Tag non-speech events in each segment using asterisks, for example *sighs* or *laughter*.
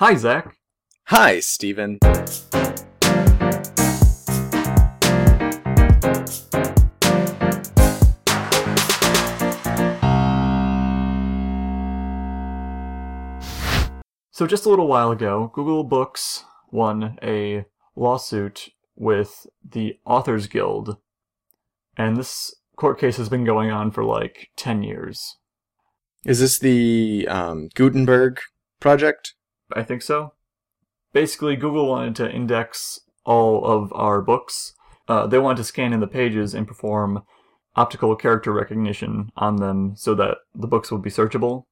Hi, Zach. Hi, Stephen. So, just a little while ago, Google Books won a lawsuit with the Authors Guild. And this court case has been going on for like 10 years. Is this the um, Gutenberg project? I think so. Basically, Google wanted to index all of our books. Uh, they wanted to scan in the pages and perform optical character recognition on them so that the books would be searchable.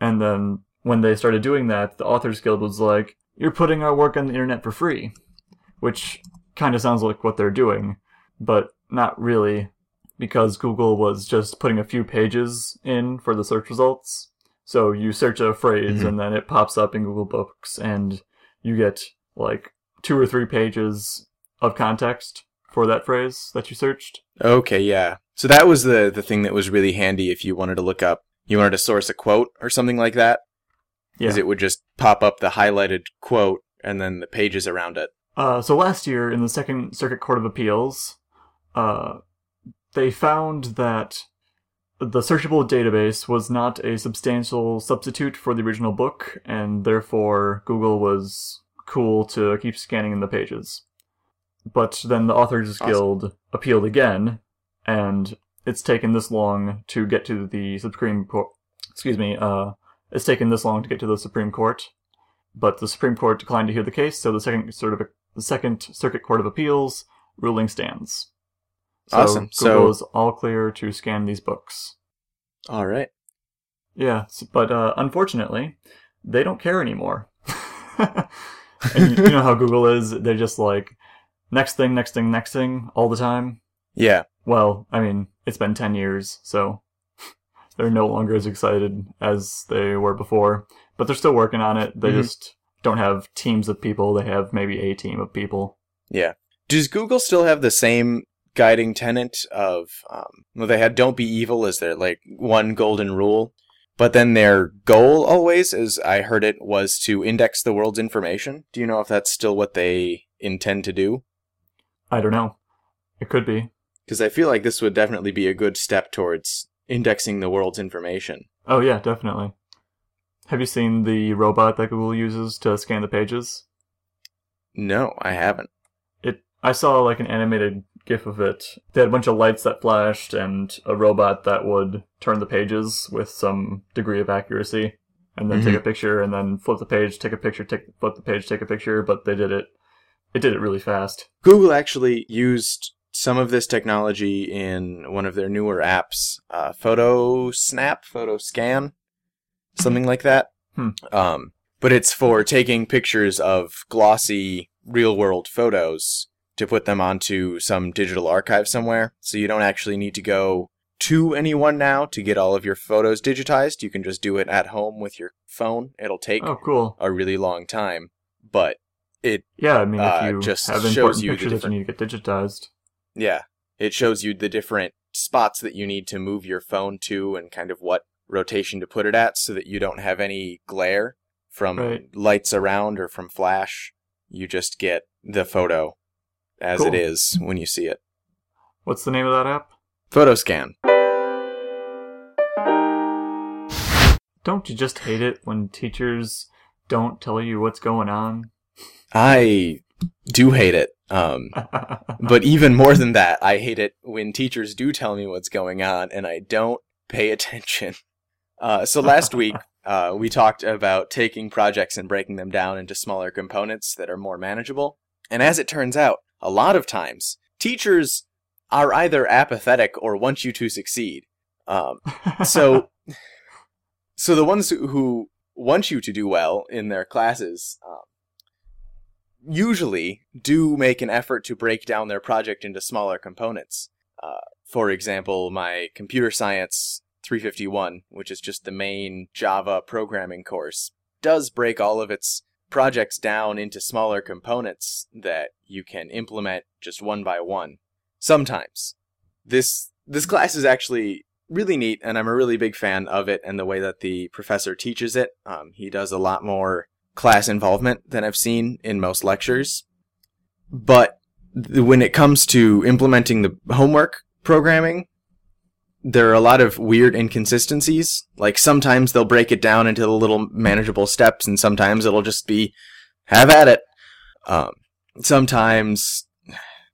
And then when they started doing that, the Authors Guild was like, You're putting our work on the internet for free. Which kind of sounds like what they're doing, but not really, because Google was just putting a few pages in for the search results. So you search a phrase Mhm. and then it pops up in Google Books and you get like two or three pages of context for that phrase that you searched. Okay, yeah. So that was the the thing that was really handy if you wanted to look up, you wanted to source a quote or something like that. Yeah. Is it would just pop up the highlighted quote and then the pages around it. Uh, so last year in the Second Circuit Court of Appeals, uh, they found that the searchable database was not a substantial substitute for the original book, and therefore Google was cool to keep scanning in the pages. But then the Authors Awesome. Guild appealed again, and it's taken this long to get to the Supreme Court. Excuse me. Uh, it's taken this long to get to the Supreme Court, but the Supreme Court declined to hear the case, so the second sort of the Second Circuit Court of Appeals ruling stands. So Awesome. Google So- is all clear to scan these books. All right. Yeah, but uh, unfortunately, they don't care anymore. *laughs* and you, know how Google is; they're just like next thing, next thing, next thing all the time. Yeah. Well, I mean, it's been 10 years, so *laughs* they're no longer as excited as they were before. But they're still working on it. They Mhm. just don't have teams of people. They have maybe a team of people. Yeah. Does Google still have the same guiding tenet of um, well they had don't be evil as their like one golden rule, but then their goal always, as I heard it, was to index the world's information. Do you know if that's still what they intend to do? I don't know. It could be. Because I feel like this would definitely be a good step towards indexing the world's information. Oh, yeah, definitely. Have you seen the robot that Google uses to scan the pages? No, I haven't. It. I saw like an animated GIF of it. They had a bunch of lights that flashed and a robot that would turn the pages with some degree of accuracy, and then take a picture, and then flip the page, take a picture, take flip the page, take a picture. But they did it. It did it really fast. Google actually used some of this technology in one of their newer apps, uh, Photo Snap, Photo Scan, something like that. Hmm. Um, but it's for taking pictures of glossy real world photos to put them onto some digital archive somewhere. So you don't actually need to go to anyone now to get all of your photos digitized. You can just do it at home with your phone. It'll take Oh, cool. a really long time, but it Yeah, I mean, Uh, if you just have shows important you the pictures that you need to get digitized. Yeah. It shows you the different spots that you need to move your phone to and kind of what rotation to put it at so that you don't have any glare from Right. lights around or from flash. You just get the photo as Cool. it is when you see it. What's the name of that app? Photo scan. Don't you just hate it when teachers don't tell you what's going on? I do hate it. Um, *laughs* but even more than that, I hate it when teachers do tell me what's going on and I don't pay attention. Uh, so last *laughs* week, uh, we talked about taking projects and breaking them down into smaller components that are more manageable. And as it turns out, a lot of times, teachers are either apathetic or want you to succeed. Um, so, *laughs* so the ones who- want you to do well in their classes um, usually do make an effort to break down their project into smaller components. Uh, for example, my computer science 351, which is just the main Java programming course, does break all of its projects down into smaller components that you can implement just one by one. Sometimes. This this class is actually really neat, and I'm a really big fan of it and the way that the professor teaches it. Um, he does a lot more class involvement than I've seen in most lectures. But th- when it comes to implementing the homework programming, there are a lot of weird inconsistencies. Like sometimes they'll break it down into the little manageable steps, and sometimes it'll just be have at it. Um, sometimes,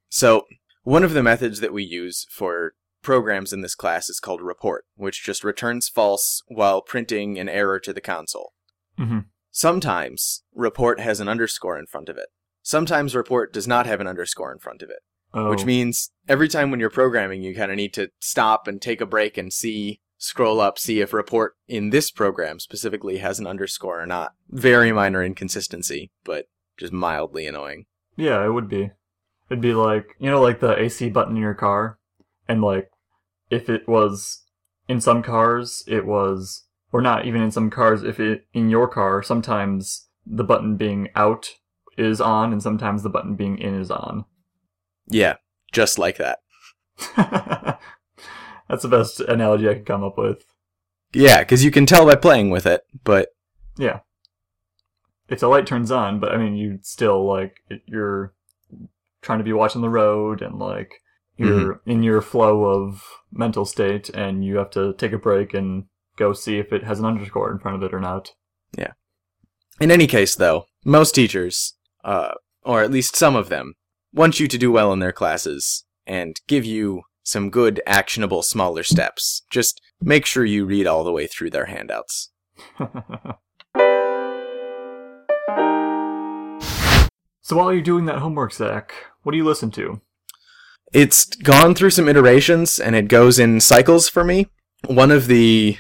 so one of the methods that we use for programs in this class is called report, which just returns false while printing an error to the console. hmm Sometimes report has an underscore in front of it. Sometimes report does not have an underscore in front of it, Oh, which means every time when you're programming, you kind of need to stop and take a break and see, scroll up, see if report in this program specifically has an underscore or not. Very minor inconsistency, but just mildly annoying. yeah, it would be. It'd be like you know, like the AC button in your car, and like if it was in some cars, it was, or not even in some cars. If it in your car, sometimes the button being out is on, and sometimes the button being in is on. Yeah, just like that. *laughs* That's the best analogy I could come up with. Yeah, because you can tell by playing with it, but Yeah. If the light turns on, but I mean, you still like it- you're trying to be watching the road and like you're in your flow of mental state, and you have to take a break and go see if it has an underscore in front of it or not. Yeah. In any case, though, most teachers, uh, or at least some of them, want you to do well in their classes and give you some good, actionable, smaller steps. Just make sure you read all the way through their handouts. *laughs* so while you're doing that homework, Zach, what do you listen to? It's gone through some iterations and it goes in cycles for me. One of the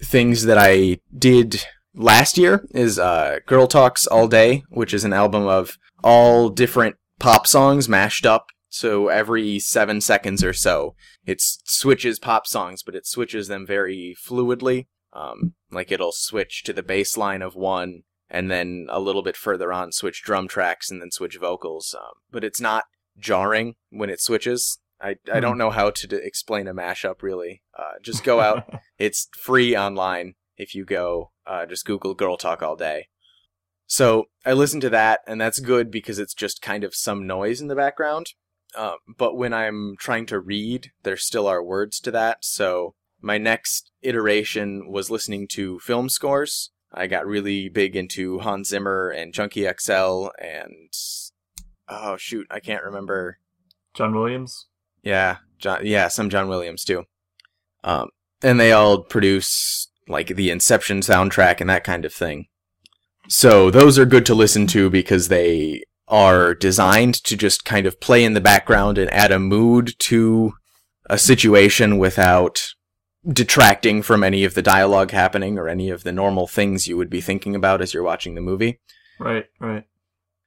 things that I did last year is uh, Girl Talks All Day, which is an album of all different pop songs mashed up. So every seven seconds or so, it switches pop songs, but it switches them very fluidly. Um, like it'll switch to the bass line of one, and then a little bit further on, switch drum tracks, and then switch vocals. Um, but it's not jarring when it switches. I, I don't know how to d- explain a mashup really. Uh, just go out. *laughs* it's free online if you go. Uh, just Google Girl Talk all day. So I listen to that, and that's good because it's just kind of some noise in the background. Um, but when I'm trying to read, there still are words to that. So my next iteration was listening to film scores. I got really big into Hans Zimmer and Junkie XL and oh shoot, I can't remember. John Williams? Yeah, John. Yeah, some John Williams too. Um, and they all produce like the Inception soundtrack and that kind of thing. So those are good to listen to because they are designed to just kind of play in the background and add a mood to a situation without detracting from any of the dialogue happening or any of the normal things you would be thinking about as you're watching the movie. Right, right.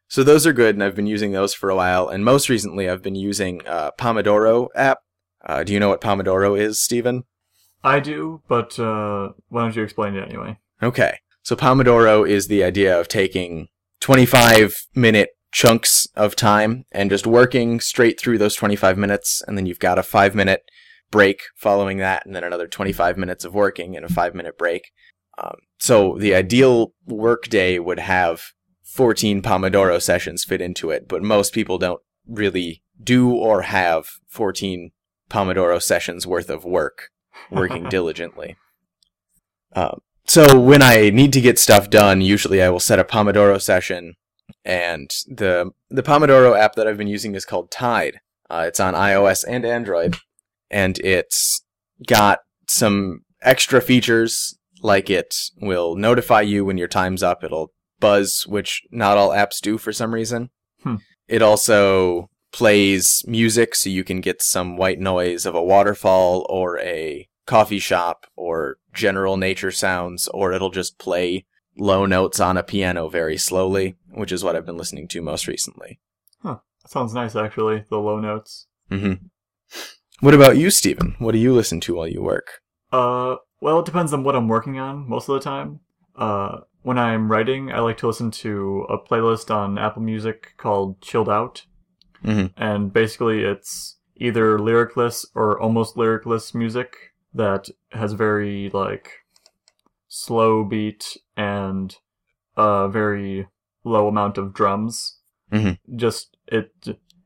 So those are good, and I've been using those for a while. And most recently, I've been using uh, Pomodoro app. Uh, do you know what Pomodoro is, Stephen? I do, but uh, why don't you explain it anyway? Okay. So Pomodoro is the idea of taking 25 minute chunks of time and just working straight through those 25 minutes, and then you've got a five minute break following that, and then another 25 minutes of working and a five minute break. Um, so the ideal work day would have 14 Pomodoro sessions fit into it, but most people don't really do or have 14 Pomodoro sessions worth of work working *laughs* diligently. Um, so when I need to get stuff done, usually I will set a Pomodoro session, and the the Pomodoro app that I've been using is called Tide. Uh, it's on iOS and Android, and it's got some extra features like it will notify you when your time's up. It'll buzz, which not all apps do for some reason. Hmm. It also plays music so you can get some white noise of a waterfall or a coffee shop or general nature sounds, or it'll just play low notes on a piano very slowly, which is what I've been listening to most recently. That sounds nice, actually, the low notes. hmm What about you, Stephen? What do you listen to while you work? Uh, well, it depends on what I'm working on most of the time. Uh, when I'm writing, I like to listen to a playlist on Apple Music called Chilled Out. Mhm. And basically, it's either lyricless or almost lyricless music that has very, like, slow beat and a very low amount of drums. Mhm. Just it,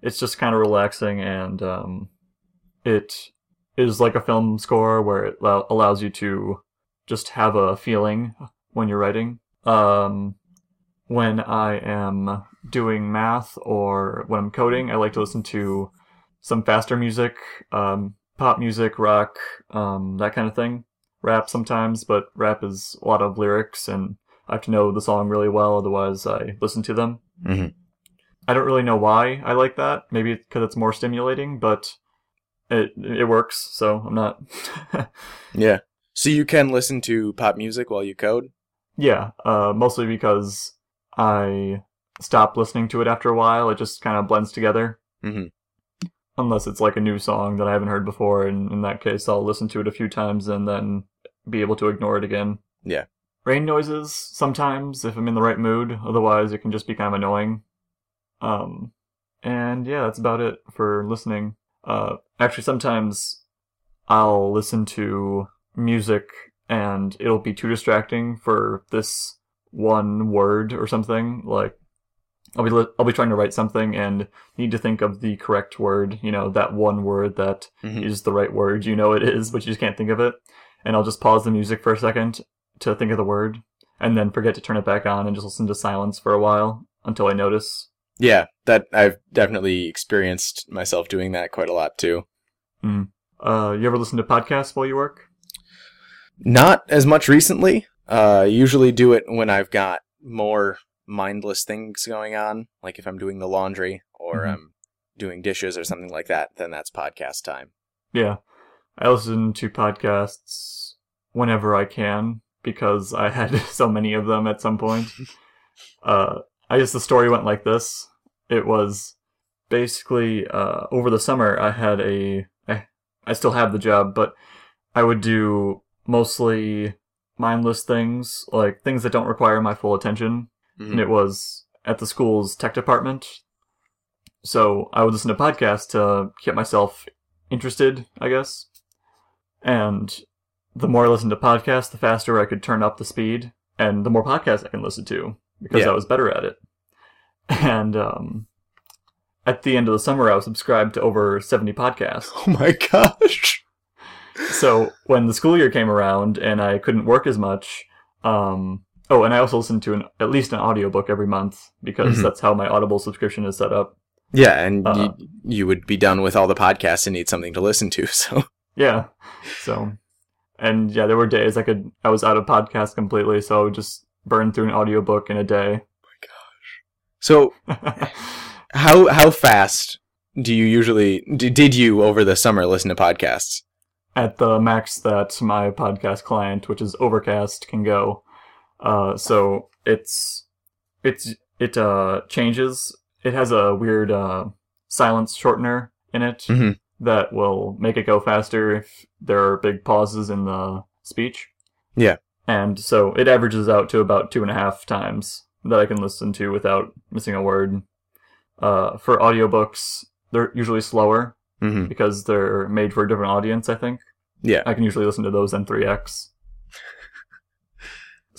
it's just kind of relaxing, and um, it is like a film score where it allow- allows you to just have a feeling when you're writing. Um, when I am doing math or when I'm coding, I like to listen to some faster music, um, pop music, rock, um, that kind of thing. Rap sometimes, but rap is a lot of lyrics, and I have to know the song really well, otherwise I listen to them. Mhm. I don't really know why I like that. Maybe because it's more stimulating, but it it works. So I'm not. *laughs* Yeah. So you can listen to pop music while you code? yeah, uh, mostly because I stop listening to it after a while. It just kind of blends together. hmm unless it's like a new song that I haven't heard before, and in that case, I'll listen to it a few times and then be able to ignore it again. Yeah. Rain noises sometimes if I'm in the right mood. Otherwise, it can just be kind of annoying. Um, and yeah, that's about it for listening. Uh, actually, sometimes I'll listen to music and it'll be too distracting for this one word or something. Like I'll be I'll be trying to write something and need to think of the correct word. You know, that one word that Mhm. is the right word. You know it is, but you just can't think of it. And I'll just pause the music for a second to think of the word, and then forget to turn it back on and just listen to silence for a while until I notice. Yeah, that I've definitely experienced myself doing that quite a lot too. Uh, you ever listen to podcasts while you work? Not as much recently. Uh, usually do it when I've got more mindless things going on, like if I'm doing the laundry or Mhm. I'm doing dishes or something like that. Then that's podcast time. Yeah, I listen to podcasts whenever I can because I had *laughs* so many of them at some point. *laughs* uh, I guess the story went like this. It was basically uh, over the summer. I had a, I, I still have the job, but I would do mostly mindless things, like things that don't require my full attention Mhm. and it was at the school's tech department. So I would listen to podcasts to keep myself interested, I guess. And the more I listened to podcasts, the faster I could turn up the speed, and the more podcasts I can listen to because Yeah. I was better at it. *laughs* And um, at the end of the summer, I was subscribed to over 70 podcasts. Oh my gosh. so when the school year came around and I couldn't work as much, um, oh, and I also listen to an, at least an audiobook every month because Mhm. that's how my Audible subscription is set up. Yeah, and Uh, you, you would be done with all the podcasts and need something to listen to. *laughs* So Yeah. So, and yeah, there were days I could, I was out of podcast completely, so I would just burn through an audiobook in a day. Oh my gosh! So *laughs* how how fast do you usually d- did you over the summer listen to podcasts? At the max that my podcast client, which is Overcast, can go. Uh, so it's, it's, it, uh, changes. It has a weird, uh, silence shortener in it Mhm. that will make it go faster if there are big pauses in the speech. Yeah. And so it averages out to about two and a half times that I can listen to without missing a word. Uh, for audiobooks, they're usually slower hmm because they're made for a different audience, I think. Yeah. I can usually listen to those in 3x.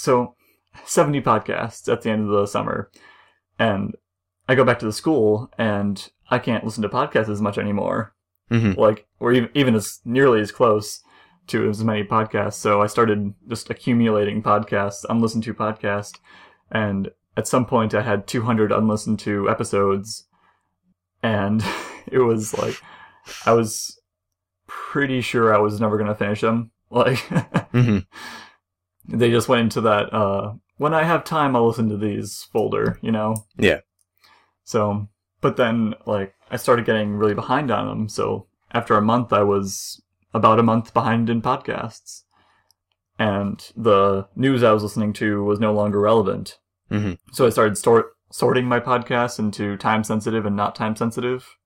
So, 70 podcasts at the end of the summer. And I go back to the school and I can't listen to podcasts as much anymore. hmm Like, or even, even as nearly as close to as many podcasts. So I started just accumulating podcasts, unlistened to podcasts. And at some point I had 200 unlistened to episodes. And *laughs* it was like, I was pretty sure I was never going to finish them. Like, *laughs* hmm they just went into that, uh, when I have time, I'll listen to these folder, you know? Yeah. So, but then, like, I started getting really behind on them. So after a month, I was about a month behind in podcasts. And the news I was listening to was no longer relevant. hmm So I started sort sorting my podcasts into time sensitive and not time sensitive.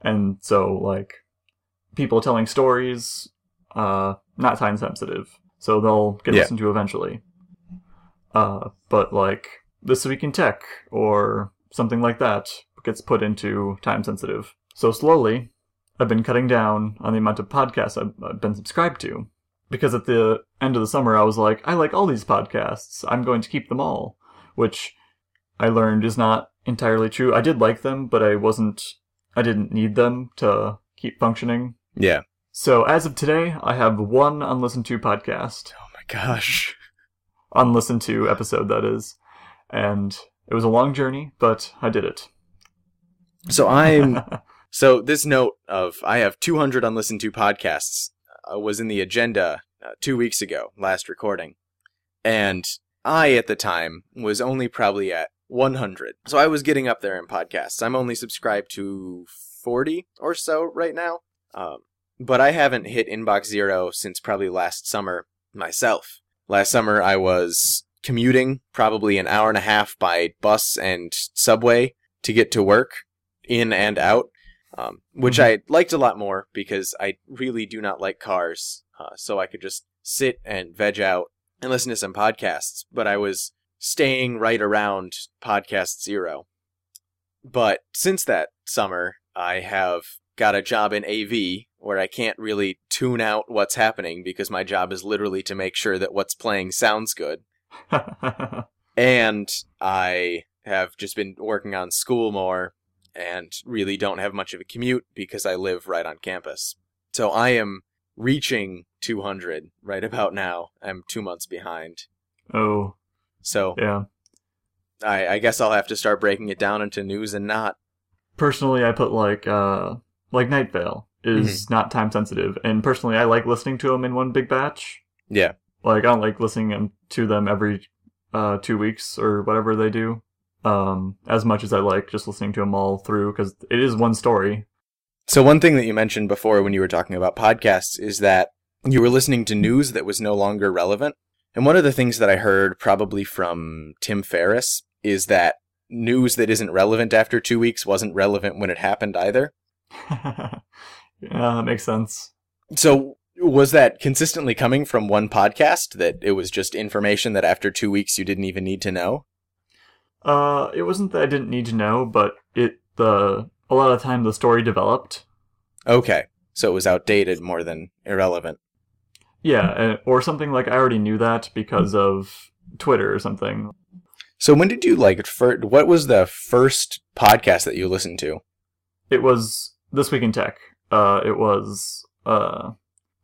And so like people telling stories, uh, not time sensitive. So they'll get Yeah. listened to eventually. Uh, but like This Week in Tech or something like that gets put into time sensitive. So slowly, I've been cutting down on the amount of podcasts I've, I've been subscribed to. Because at the end of the summer, I was like, I like all these podcasts. I'm going to keep them all. which I learned is not entirely true. I did like them, but I wasn't. I didn't need them to keep functioning. Yeah. So as of today, I have one unlistened to podcast, Oh my gosh. unlistened to episode that is, and it was a long journey, but I did it. So I'm *laughs* so this note of I have 200 unlistened to podcasts uh, was in the agenda uh, 2 weeks ago, last recording. And I at the time was only probably at 100. So I was getting up there in podcasts. I'm only subscribed to 40 or so right now. Um, but I haven't hit inbox zero since probably last summer myself. Last summer I was commuting probably an hour and a half by bus and subway to get to work in and out, um, which Mhm. I liked a lot more because I really do not like cars. Uh, so I could just sit and veg out and listen to some podcasts. But I was staying right around podcast zero. But since that summer, I have got a job in AV where I can't really tune out what's happening because my job is literally to make sure that what's playing sounds good *laughs* and I have just been working on school more and really don't have much of a commute because I live right on campus. So I am reaching 200 right about now. I'm two months behind. oh, So yeah. I, I guess I'll have to start breaking it down into news and not. Personally, I put like uh like Night Vale is not time sensitive, and personally, I like listening to them in one big batch. Yeah. Like I don't like listening to them every uh two weeks or whatever they do. Um, as much as I like just listening to them all through because it is one story. So one thing that you mentioned before when you were talking about podcasts is that you were listening to news that was no longer relevant. And one of the things that I heard probably from Tim Ferriss is that news that isn't relevant after two weeks wasn't relevant when it happened either. *laughs* yeah, that makes sense. So was that consistently coming from one podcast that it was just information that after two weeks you didn't even need to know? Uh, it wasn't that I didn't need to know, but it the a lot of time the story developed. Okay. So it was outdated more than irrelevant. Yeah, uh, or something like I already knew that because of Twitter or something. So when did you like fir- what was the first podcast that you listened to? It was this week in tech. Uh, it was uh,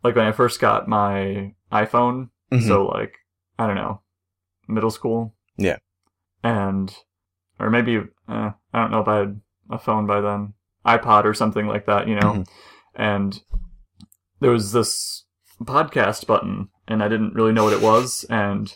like when I first got my iPhone. Mhm. So like I don't know, middle school. Yeah. And or maybe uh, I don't know if I had a phone by then, iPod or something like that, you know. Mhm. And there was this podcast button, and I didn't really know what it was, and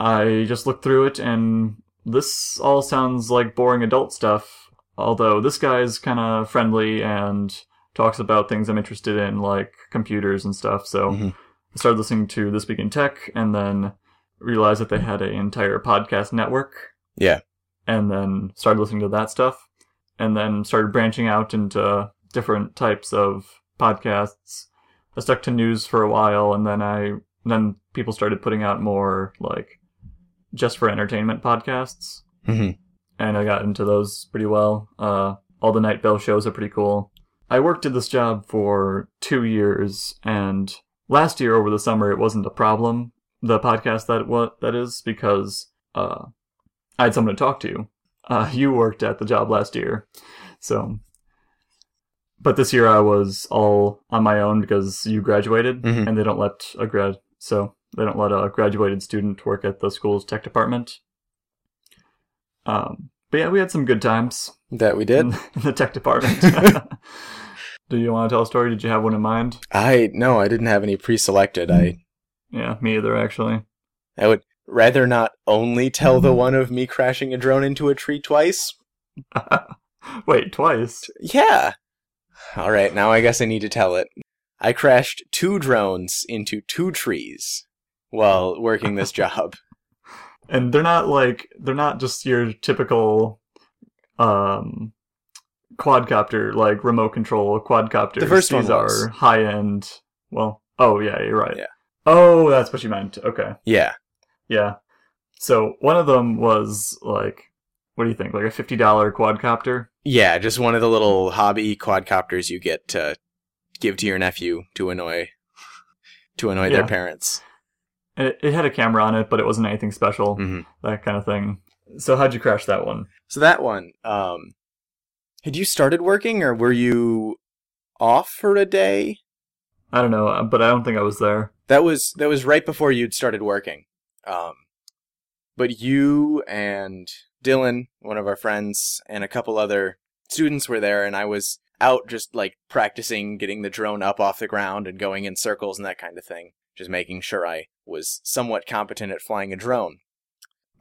I just looked through it, and this all sounds like boring adult stuff. Although this guy's kind of friendly and talks about things I'm interested in, like computers and stuff. So Mhm. I started listening to This Week in Tech, and then realized that they had an entire podcast network, Yeah. and then started listening to that stuff, and then started branching out into different types of podcasts. I stuck to news for a while, and then I then people started putting out more like just for entertainment podcasts, Mhm. and I got into those pretty well. Uh, all the Night Vale shows are pretty cool. I worked at this job for two years, and last year over the summer it wasn't a problem. The podcast that what that is because uh, I had someone to talk to. Uh, you worked at the job last year, so. But this year I was all on my own because you graduated, Mhm. and they don't let a grad so they don't let a graduated student work at the school's tech department. Um, but yeah, we had some good times That we did. in *laughs* the tech department. *laughs* Do you want to tell a story? Did you have one in mind? I no, I didn't have any pre-selected. I Yeah, me either, actually. I would rather not only tell the one of me crashing a drone into a tree twice. *laughs* Wait, twice? Yeah. All right, now I guess I need to tell it. I crashed two drones into two trees while working this *laughs* job. And they're not like they're not just your typical um quadcopter like remote control quadcopters. The first one These was. are high end. Well, oh yeah, you're right. Yeah. Oh, that's what you meant. Okay. Yeah. Yeah. So one of them was like, what do you think? Like a fifty dollar quadcopter? Yeah, just one of the little hobby quadcopters you get to give to your nephew to annoy to annoy Yeah. their parents. It, it had a camera on it, but it wasn't anything special. Mhm. That kind of thing. So how'd you crash that one? So that one, um, had you started working or were you off for a day? I don't know, uh, but I don't think I was there. That was that was right before you'd started working. Um, but you and Dylan, one of our friends, and a couple other students were there, and I was out just like practicing getting the drone up off the ground and going in circles and that kind of thing, just making sure I was somewhat competent at flying a drone.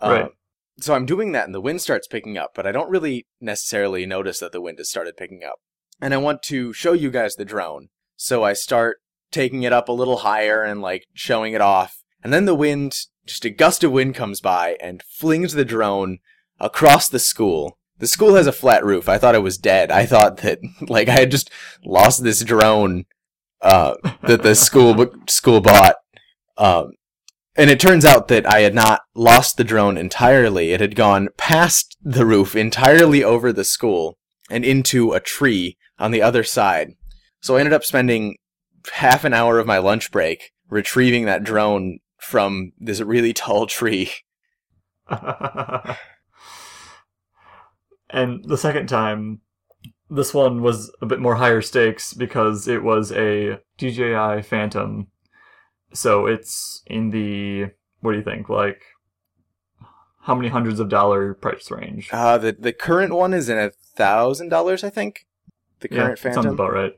Right. So I'm doing that, and the wind starts picking up, but I don't really necessarily notice that the wind has started picking up. And I want to show you guys the drone, so I start taking it up a little higher and like showing it off. And then the wind, just a gust of wind comes by and flings the drone across the school. The school has a flat roof. I thought it was dead. I thought that *laughs* like I had just lost this drone uh, that the school *laughs* school bought. Um, and it turns out that I had not lost the drone entirely. It had gone past the roof entirely over the school and into a tree on the other side. So I ended up spending half an hour of my lunch break retrieving that drone from this really tall tree. *laughs* *laughs* and the second time, this one was a bit more higher stakes because it was a DJI Phantom. So it's in the what do you think? Like how many hundreds of dollar price range? Uh the the current one is in a thousand dollars, I think. The current yeah, current sounds Phantom. about right.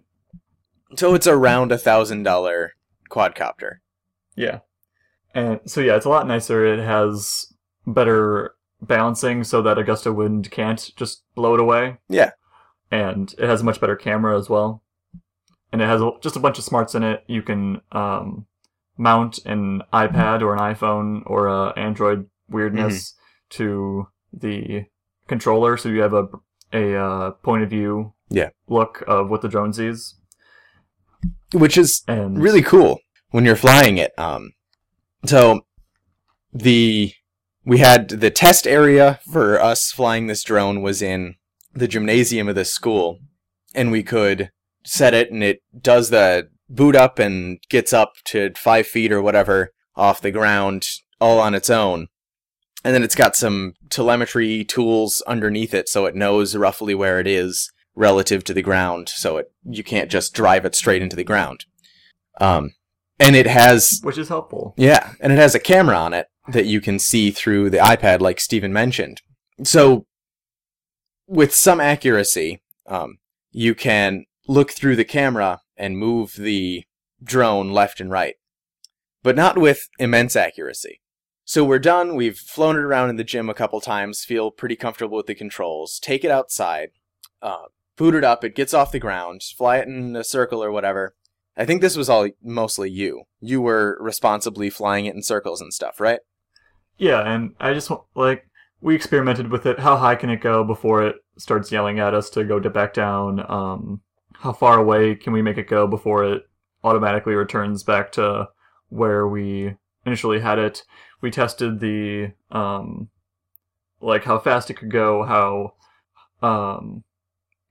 So it's around a thousand dollar quadcopter. Yeah. And so yeah, it's a lot nicer. It has better balancing so that a gust of wind can't just blow it away. Yeah. And it has a much better camera as well. And it has a, just a bunch of smarts in it. You can um, mount an iPad or an iPhone or a Android weirdness to the controller, so you have a a uh, point of view Yeah. look of what the drone sees. Which is And really cool when you're flying it. Um, so the we had the test area for us flying this drone was in the gymnasium of this school, and we could set it, and it does the boot up and gets up to five feet or whatever off the ground all on its own. And then it's got some telemetry tools underneath it, so it knows roughly where it is relative to the ground, so it you can't just drive it straight into the ground. Um, and it has which is helpful. yeah, and it has a camera on it that you can see through the iPad, like Stephen mentioned. So, with some accuracy, um, you can look through the camera and move the drone left and right, but not with immense accuracy. So we're done. We've flown it around in the gym a couple times, feel pretty comfortable with the controls. Take it outside, uh, boot it up. It gets off the ground, fly it in a circle or whatever. I think this was all mostly you. You were responsibly flying it in circles and stuff, right? Yeah, and I just want like we experimented with it. How high can it go before it starts yelling at us to go to back down? Um, how far away can we make it go before it automatically returns back to where we initially had it? We tested the um, like how fast it could go, how um,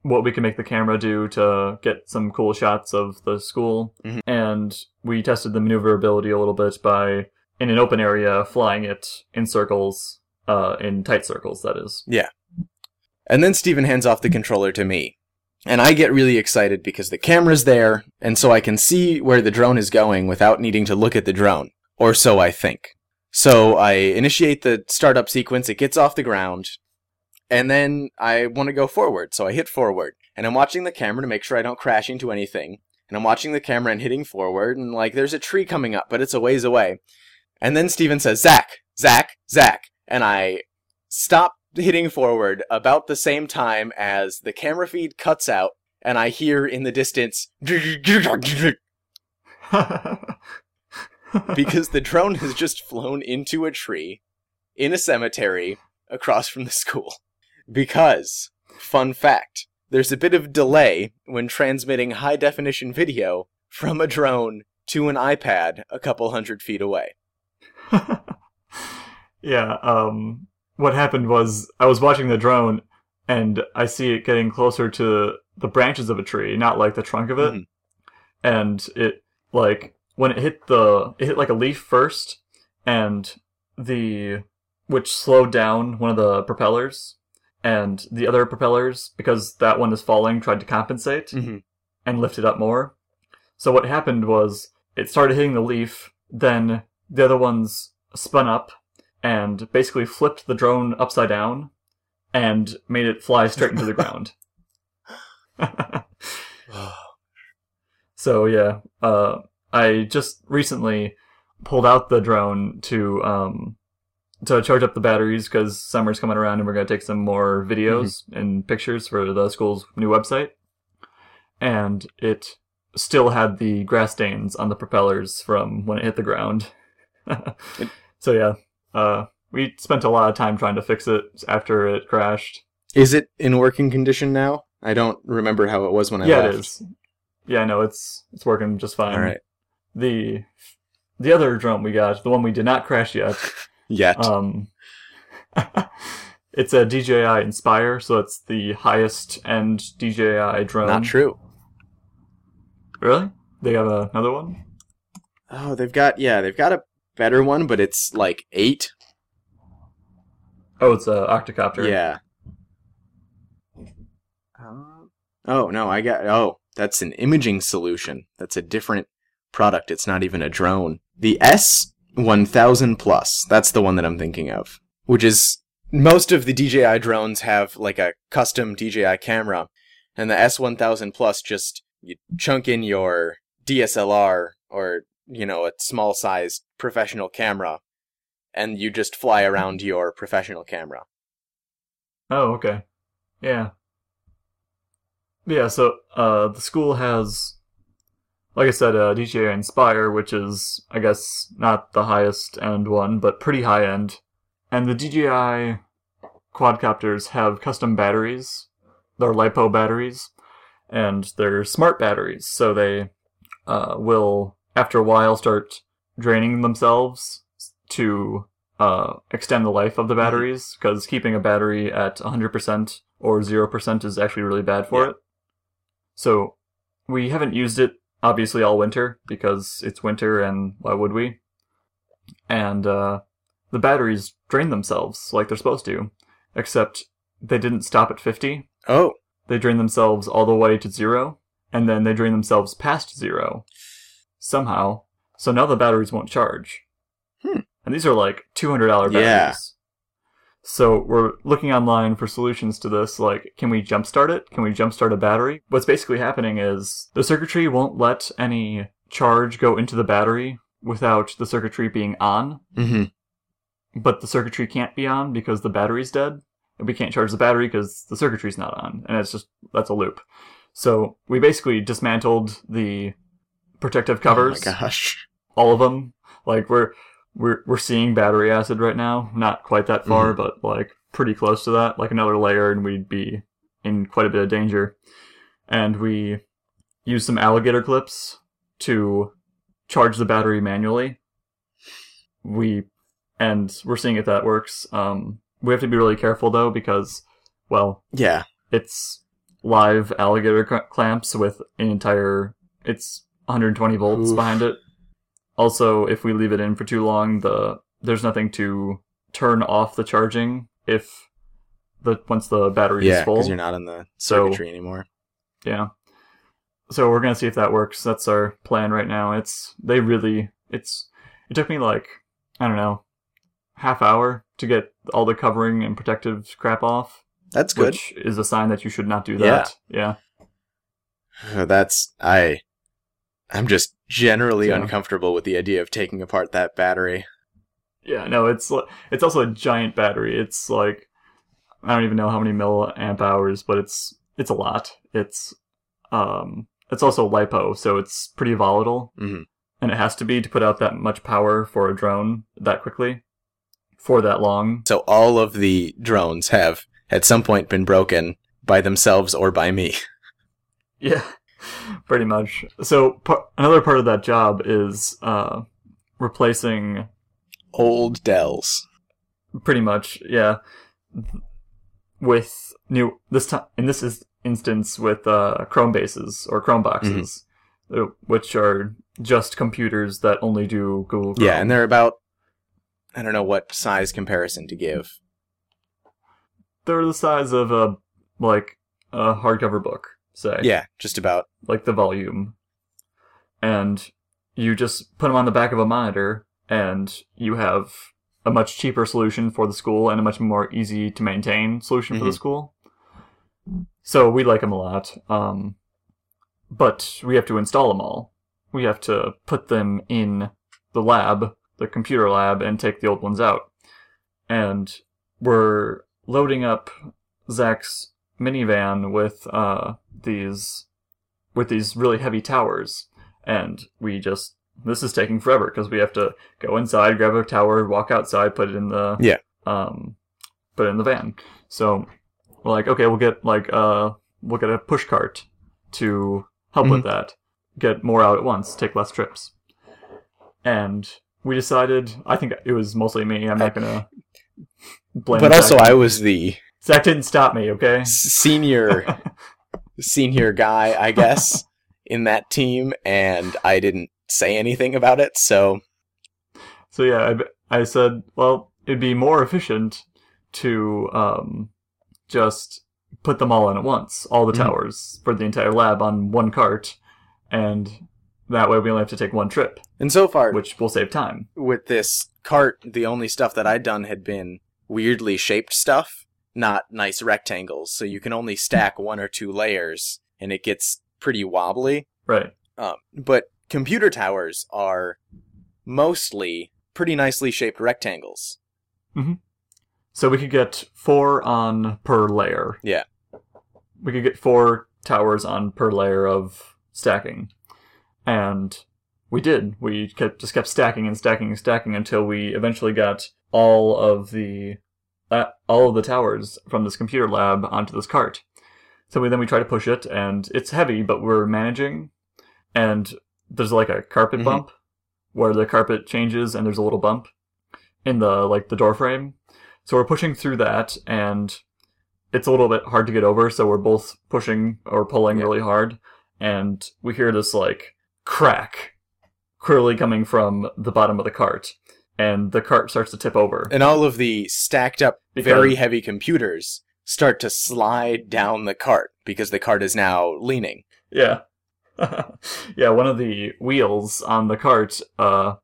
what we can make the camera do to get some cool shots of the school, Mhm. and we tested the maneuverability a little bit by in an open area flying it in circles, uh, in tight circles. That is. Yeah. And then Stephen hands off the controller to me. And I get really excited because the camera's there, and so I can see where the drone is going without needing to look at the drone. Or so I think. So I initiate the startup sequence, it gets off the ground, and then I want to go forward, so I hit forward. And I'm watching the camera to make sure I don't crash into anything. And I'm watching the camera and hitting forward, and like there's a tree coming up, but it's a ways away. And then Stephen says, Zach, Zach, Zach. And I stop hitting forward about the same time as the camera feed cuts out, and I hear in the distance *laughs* because the drone has just flown into a tree in a cemetery across from the school. Because, fun fact, there's a bit of delay when transmitting high definition video from a drone to an iPad a couple hundred feet away. *laughs* yeah. Um, what happened was I was watching the drone, and I see it getting closer to the branches of a tree, not like the trunk of it. Mhm. And it like when it hit the it hit like a leaf first, and the which slowed down one of the propellers, and the other propellers, because that one is falling, tried to compensate hmm and lift it up more. So what happened was it started hitting the leaf, then the other ones spun up and basically flipped the drone upside down and made it fly straight into the *laughs* ground. *sighs* so yeah, uh, I just recently pulled out the drone to um, to charge up the batteries because summer's coming around and we're gonna take some more videos and pictures for the school's new website. And it still had the grass stains on the propellers from when it hit the ground. *laughs* so yeah, uh, we spent a lot of time trying to fix it after it crashed. Is it in working condition now? I don't remember how it was when I yeah, left. it is. Yeah, no, it's it's working just fine. All right. The the other drone we got, the one we did not crash yet, *laughs* Yet. um, *laughs* it's a DJI Inspire, so it's the highest end DJI drone. Not true. Really? They have another one? Oh, they've got yeah, they've got a better one, but it's like eight. Oh, it's a octocopter. Yeah. Um. Oh no, I got. Oh, that's an imaging solution. That's a different product. It's not even a drone. The S one thousand plus. That's the one that I'm thinking of. Which is most of the DJI drones have like a custom DJI camera, and the S one thousand plus just you chunk in your DSLR or you know a small sized professional camera, and you just fly around your professional camera. Oh, okay. Yeah. Yeah, so uh, the school has, like I said, uh, DJI Inspire, which is, I guess, not the highest end one, but pretty high end. And the DJI quadcopters have custom batteries. They're LiPo batteries, and they're smart batteries, so they uh, will, after a while, start draining themselves to uh, extend the life of the batteries, because keeping a battery at 100% or 0% is actually really bad for Yeah. it. So we haven't used it obviously all winter because it's winter and why would we? And uh, the batteries drain themselves like they're supposed to, except they didn't stop at 50. Oh, They drain themselves all the way to zero, and then they drain themselves past zero somehow. So now the batteries won't charge. Hmm. And these are like $200 batteries. Yeah. So we're looking online for solutions to this. Like, can we jumpstart it? Can we jumpstart a battery? What's basically happening is the circuitry won't let any charge go into the battery without the circuitry being on, Mm-hmm. but the circuitry can't be on because the battery's dead. And we can't charge the battery because the circuitry's not on. And it's just, that's a loop. So we basically dismantled the protective covers Oh my gosh. All of them. Like we're we're we're seeing battery acid right now. Not quite that far, but like pretty close to that. Like another layer, and we'd be in quite a bit of danger. And we use some alligator clips to charge the battery manually. We and we're seeing if that works. Um, we have to be really careful though because, well, Yeah. it's live alligator cl- clamps with an entire it's 120 volts Oof. behind it also if we leave it in for too long the there's nothing to turn off the charging if the once the battery Yeah, is full because you're not in the So- circuitry anymore. yeah so we're gonna see if that works that's our plan right now it's they really it's it took me like i don't know half hour to get all the covering and protective crap off That's good. which is a sign that you should not do Yeah. that yeah *sighs* That's I. I'm just generally Yeah. uncomfortable with the idea of taking apart that battery. Yeah, no, it's it's also a giant battery. It's like I don't even know how many milliamp hours, but it's it's a lot. It's um it's also lipo, so it's pretty volatile, Mhm. and it has to be to put out that much power for a drone that quickly for that long. So all of the drones have at some point been broken by themselves or by me. *laughs* Yeah, *laughs* pretty much. So par- another part of that job is uh replacing Old Dells. pretty much yeah with new this time in this is instance with uh chrome bases or chrome boxes uh, which are just computers that only do google chrome. Yeah, and they're about I don't know what size comparison to give. They're the size of a like a hardcover book, say. Yeah, just about. Like the volume. And you just put them on the back of a monitor, and you have a much cheaper solution for the school and a much more easy to maintain solution for the Mhm. school. So we like them a lot. Um, but we have to install them all. We have to put them in the lab, the computer lab, and take the old ones out. And we're loading up Zach's minivan with uh, these with these really heavy towers, and we just this is taking forever because we have to go inside, grab a tower, walk outside, put it in the Yeah. um, put it in the van. So we're like, okay, we'll get like uh, we'll get a push cart to help with that, get more out at once, take less trips, and we decided. I think it was mostly me. I'm not gonna blame. But also, I was the Zach didn't stop me. Okay. senior *laughs* senior guy, I guess, in that team, and I didn't say anything about it. So So yeah, I, I said, well, it'd be more efficient to um, just put them all in at once, all the Mhm. towers for the entire lab on one cart, and that way we only have to take one trip, and so far which will save time. with this cart, the only stuff that I'd done had been weirdly shaped stuff, not nice rectangles. So you can only stack one or two layers, and it gets pretty wobbly. Right. Um, but computer towers are mostly pretty nicely shaped rectangles. Mm-hmm. So we could get four on per layer. Yeah. We could get four towers on per layer of stacking. And we did. We kept just kept stacking and stacking and stacking until we eventually got all of the all of the towers from this computer lab onto this cart. So we then we try to push it and it's heavy, but we're managing. And there's like a carpet Mhm. bump where the carpet changes and there's a little bump in the like the door frame. So we're pushing through that, and it's a little bit hard to get over. So we're both pushing or pulling Yeah. really hard, and we hear this like crack, clearly coming from the bottom of the cart, and the cart starts to tip over. And all of the stacked up, Because- very heavy computers start to slide down the cart because the cart is now leaning. Yeah. *laughs* yeah, one of the wheels on the cart, uh,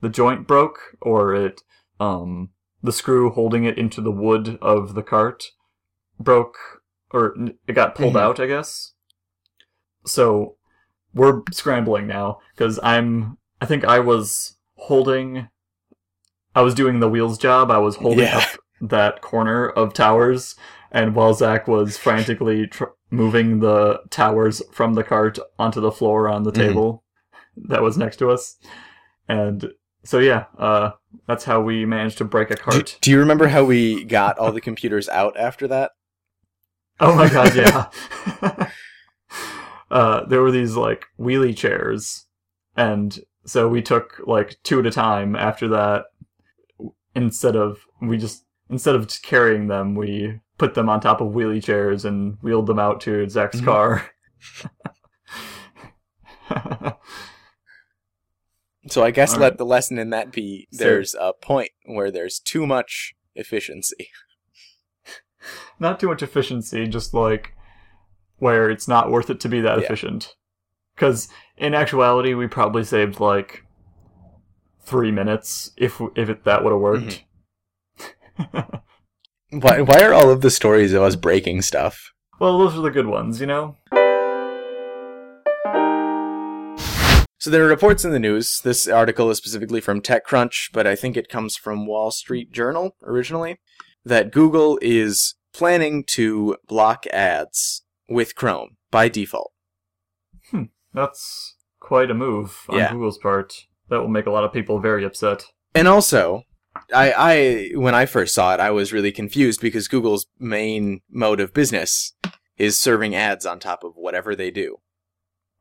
the joint broke, or it, um, the screw holding it into the wood of the cart broke, or it got pulled Mhm. out, I guess. So, we're scrambling now, because I'm, I think I was holding, I was doing the wheels job, I was holding Yeah. up that corner of towers, and while Zach was frantically tr- moving the towers from the cart onto the floor on the Mhm. table that was next to us, and so yeah, uh, that's how we managed to break a Do, cart. do you remember how we got all the computers out after that? Oh my god, *laughs* yeah. *laughs* uh, there were these like wheelie chairs, and so we took like two at a time after that. Instead of we just instead of just carrying them, we put them on top of wheelie chairs and wheeled them out to Zach's Mhm. car. *laughs* So I guess All let right. the lesson in that be So- there's a point where there's too much efficiency. *laughs* not too much efficiency, just like where it's not worth it to be that Yeah. efficient. Because in actuality, we probably saved like three minutes if if it, that would have worked. Mm-hmm. *laughs* Why, why are all of the stories of us breaking stuff? well, those are the good ones, you know. So there are reports in the news. This article is specifically from TechCrunch, but I think it comes from Wall Street Journal originally, that Google is planning to block ads with Chrome by default. Hmm. That's quite a move on Yeah. Google's part. That will make a lot of people very upset. And also, I, I when I first saw it, I was really confused because Google's main mode of business is serving ads on top of whatever they do.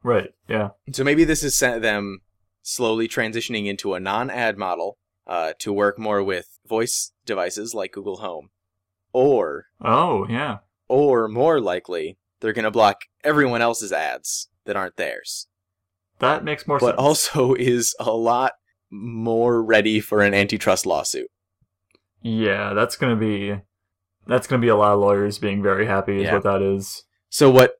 Right? Yeah. So maybe this is them slowly transitioning into a non-ad model uh, to work more with voice devices like Google Home, or Oh, yeah. or more likely, they're going to block everyone else's ads that aren't theirs. That makes more But sense. But also *laughs* is a lot more ready for an antitrust lawsuit. Yeah, that's gonna be that's gonna be a lot of lawyers being very happy. Is Yeah. what that is. So what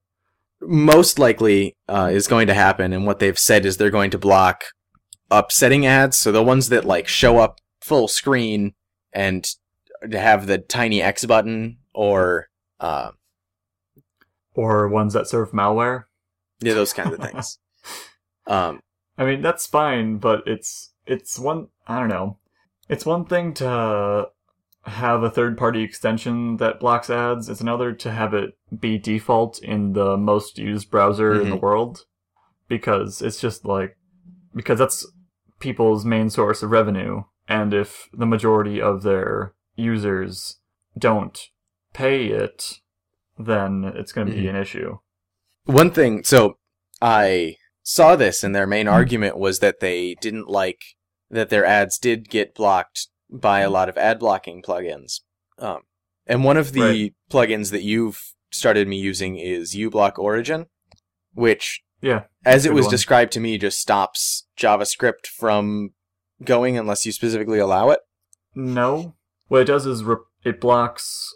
most likely uh, is going to happen, and what they've said is they're going to block upsetting ads. So the ones that like show up full screen and have the tiny X button, or uh, Or ones that serve malware. yeah, those kinds of *laughs* things. Um, I mean, that's fine, but it's it's one. I don't know. It's one thing to have a third-party extension that blocks ads. It's another to have it be default in the most used browser in the world, because it's just like because that's people's main source of revenue, and if the majority of their users don't pay it, then it's going to be Mhm. an issue. One thing, so I saw this, and their main argument was that they didn't like that their ads did get blocked by a lot of ad blocking plugins. Um, and one of the Right. plugins that you've started me using is uBlock Origin, which, Yeah, as it was one. described to me, just stops JavaScript from going unless you specifically allow it. No. What it does is re- it blocks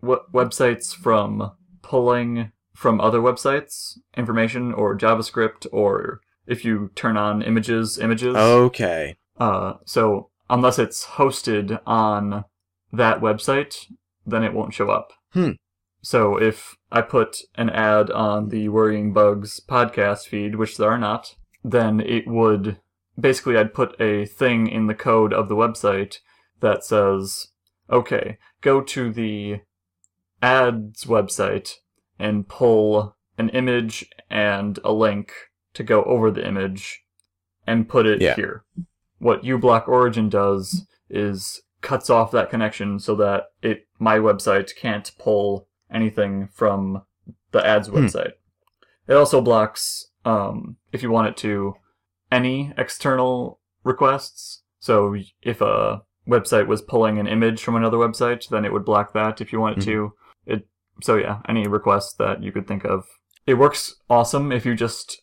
what websites from pulling from other websites information or JavaScript or if you turn on images, images. Okay. Uh, so unless it's hosted on that website, then it won't show up. Hmm. So if I put an ad on the Worrying Bugs podcast feed, which there are not, then it would basically I'd put a thing in the code of the website that says, okay, go to the ads website and pull an image and a link to go over the image and put it Yeah. here. What uBlock Origin does is cuts off that connection so that it my website can't pull anything from the ads Hmm. website. It also blocks, um, if you want it to, any external requests. So if a website was pulling an image from another website, then it would block that if you want it to. It so yeah, any requests that you could think of. It works awesome if you just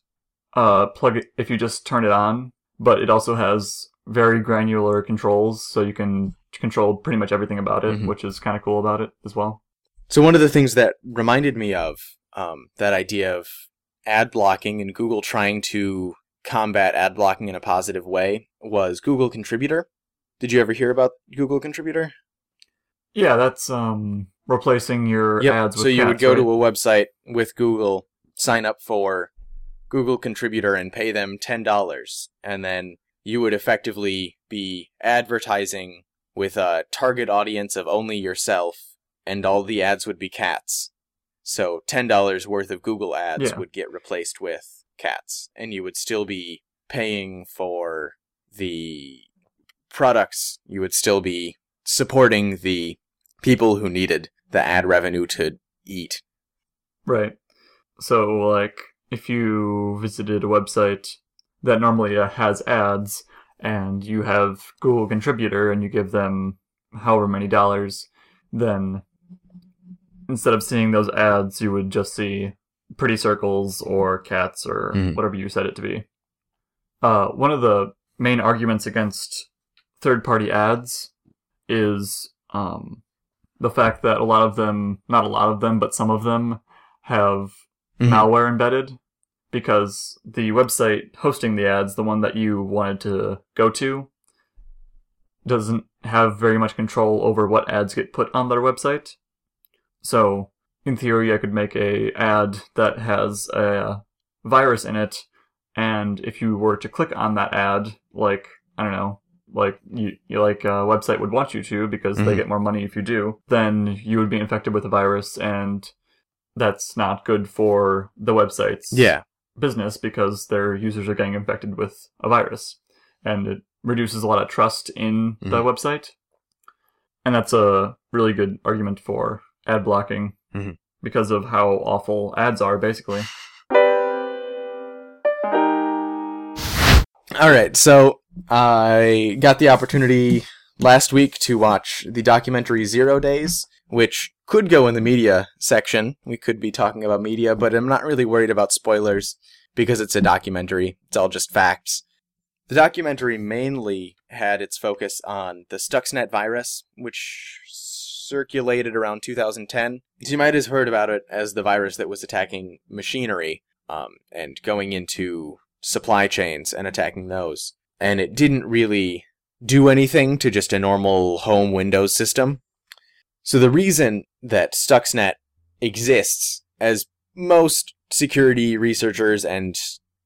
uh plug it if you just turn it on, but it also has very granular controls, so you can control pretty much everything about it, Mhm. which is kind of cool about it as well. So one of the things that reminded me of um, that idea of ad blocking and Google trying to combat ad blocking in a positive way was Google Contributor. Did you ever hear about Google Contributor? Yeah, that's um replacing your ads with so you would go right? to a website with Google, sign up for Google Contributor, and pay them ten dollars, and then you would effectively be advertising with a target audience of only yourself, and all the ads would be cats. So ten dollars worth of Google ads Yeah. would get replaced with cats, and you would still be paying for the products. You would still be supporting the people who needed the ad revenue to eat. Right. So, like, if you visited a website that normally uh, has ads and you have Google Contributor and you give them however many dollars, then instead of seeing those ads, you would just see pretty circles or cats or Mhm. whatever you set it to be. Uh, one of the main arguments against third party ads is um, the fact that a lot of them, not a lot of them, but some of them have Mhm. malware embedded because the website hosting the ads, the one that you wanted to go to, doesn't have very much control over what ads get put on their website. So, in theory, I could make a ad that has a virus in it, and if you were to click on that ad, like I don't know, like you, you like a website would want you to because they Mhm. get more money if you do, then you would be infected with a virus, and that's not good for the website's Yeah. business because their users are getting infected with a virus, and it reduces a lot of trust in the Mhm. website, and that's a really good argument for ad blocking Mhm. because of how awful ads are, basically. All right, so I got the opportunity last week to watch the documentary Zero Days, which could go in the media section. We could be talking about media, but I'm not really worried about spoilers because it's a documentary. It's all just facts. The documentary mainly had its focus on the Stuxnet virus, which circulated around 2010. You might have heard about it as the virus that was attacking machinery um, and going into supply chains and attacking those. And it didn't really do anything to just a normal home Windows system. So the reason that Stuxnet exists, as most security researchers and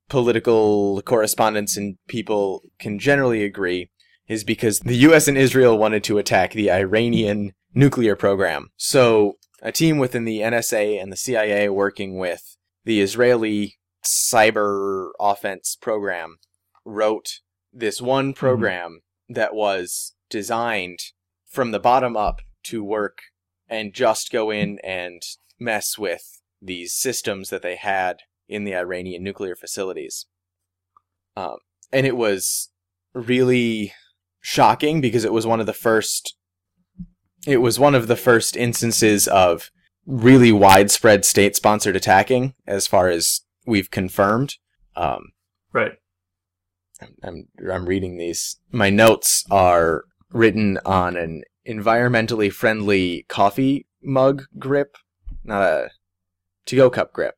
political correspondents and people can generally agree, is because the US and Israel wanted to attack the Iranian nuclear program. So a team within the NSA and the CIA working with the Israeli cyber offense program wrote this one program mm-hmm. that was designed from the bottom up to work and just go in and mess with these systems that they had in the Iranian nuclear facilities. Um, and it was really shocking because it was one of the first it was one of the first instances of really widespread state sponsored attacking as far as we've confirmed. Um, right. I'm I'm reading these. My notes are written on an environmentally friendly coffee mug grip, not a to go cup grip.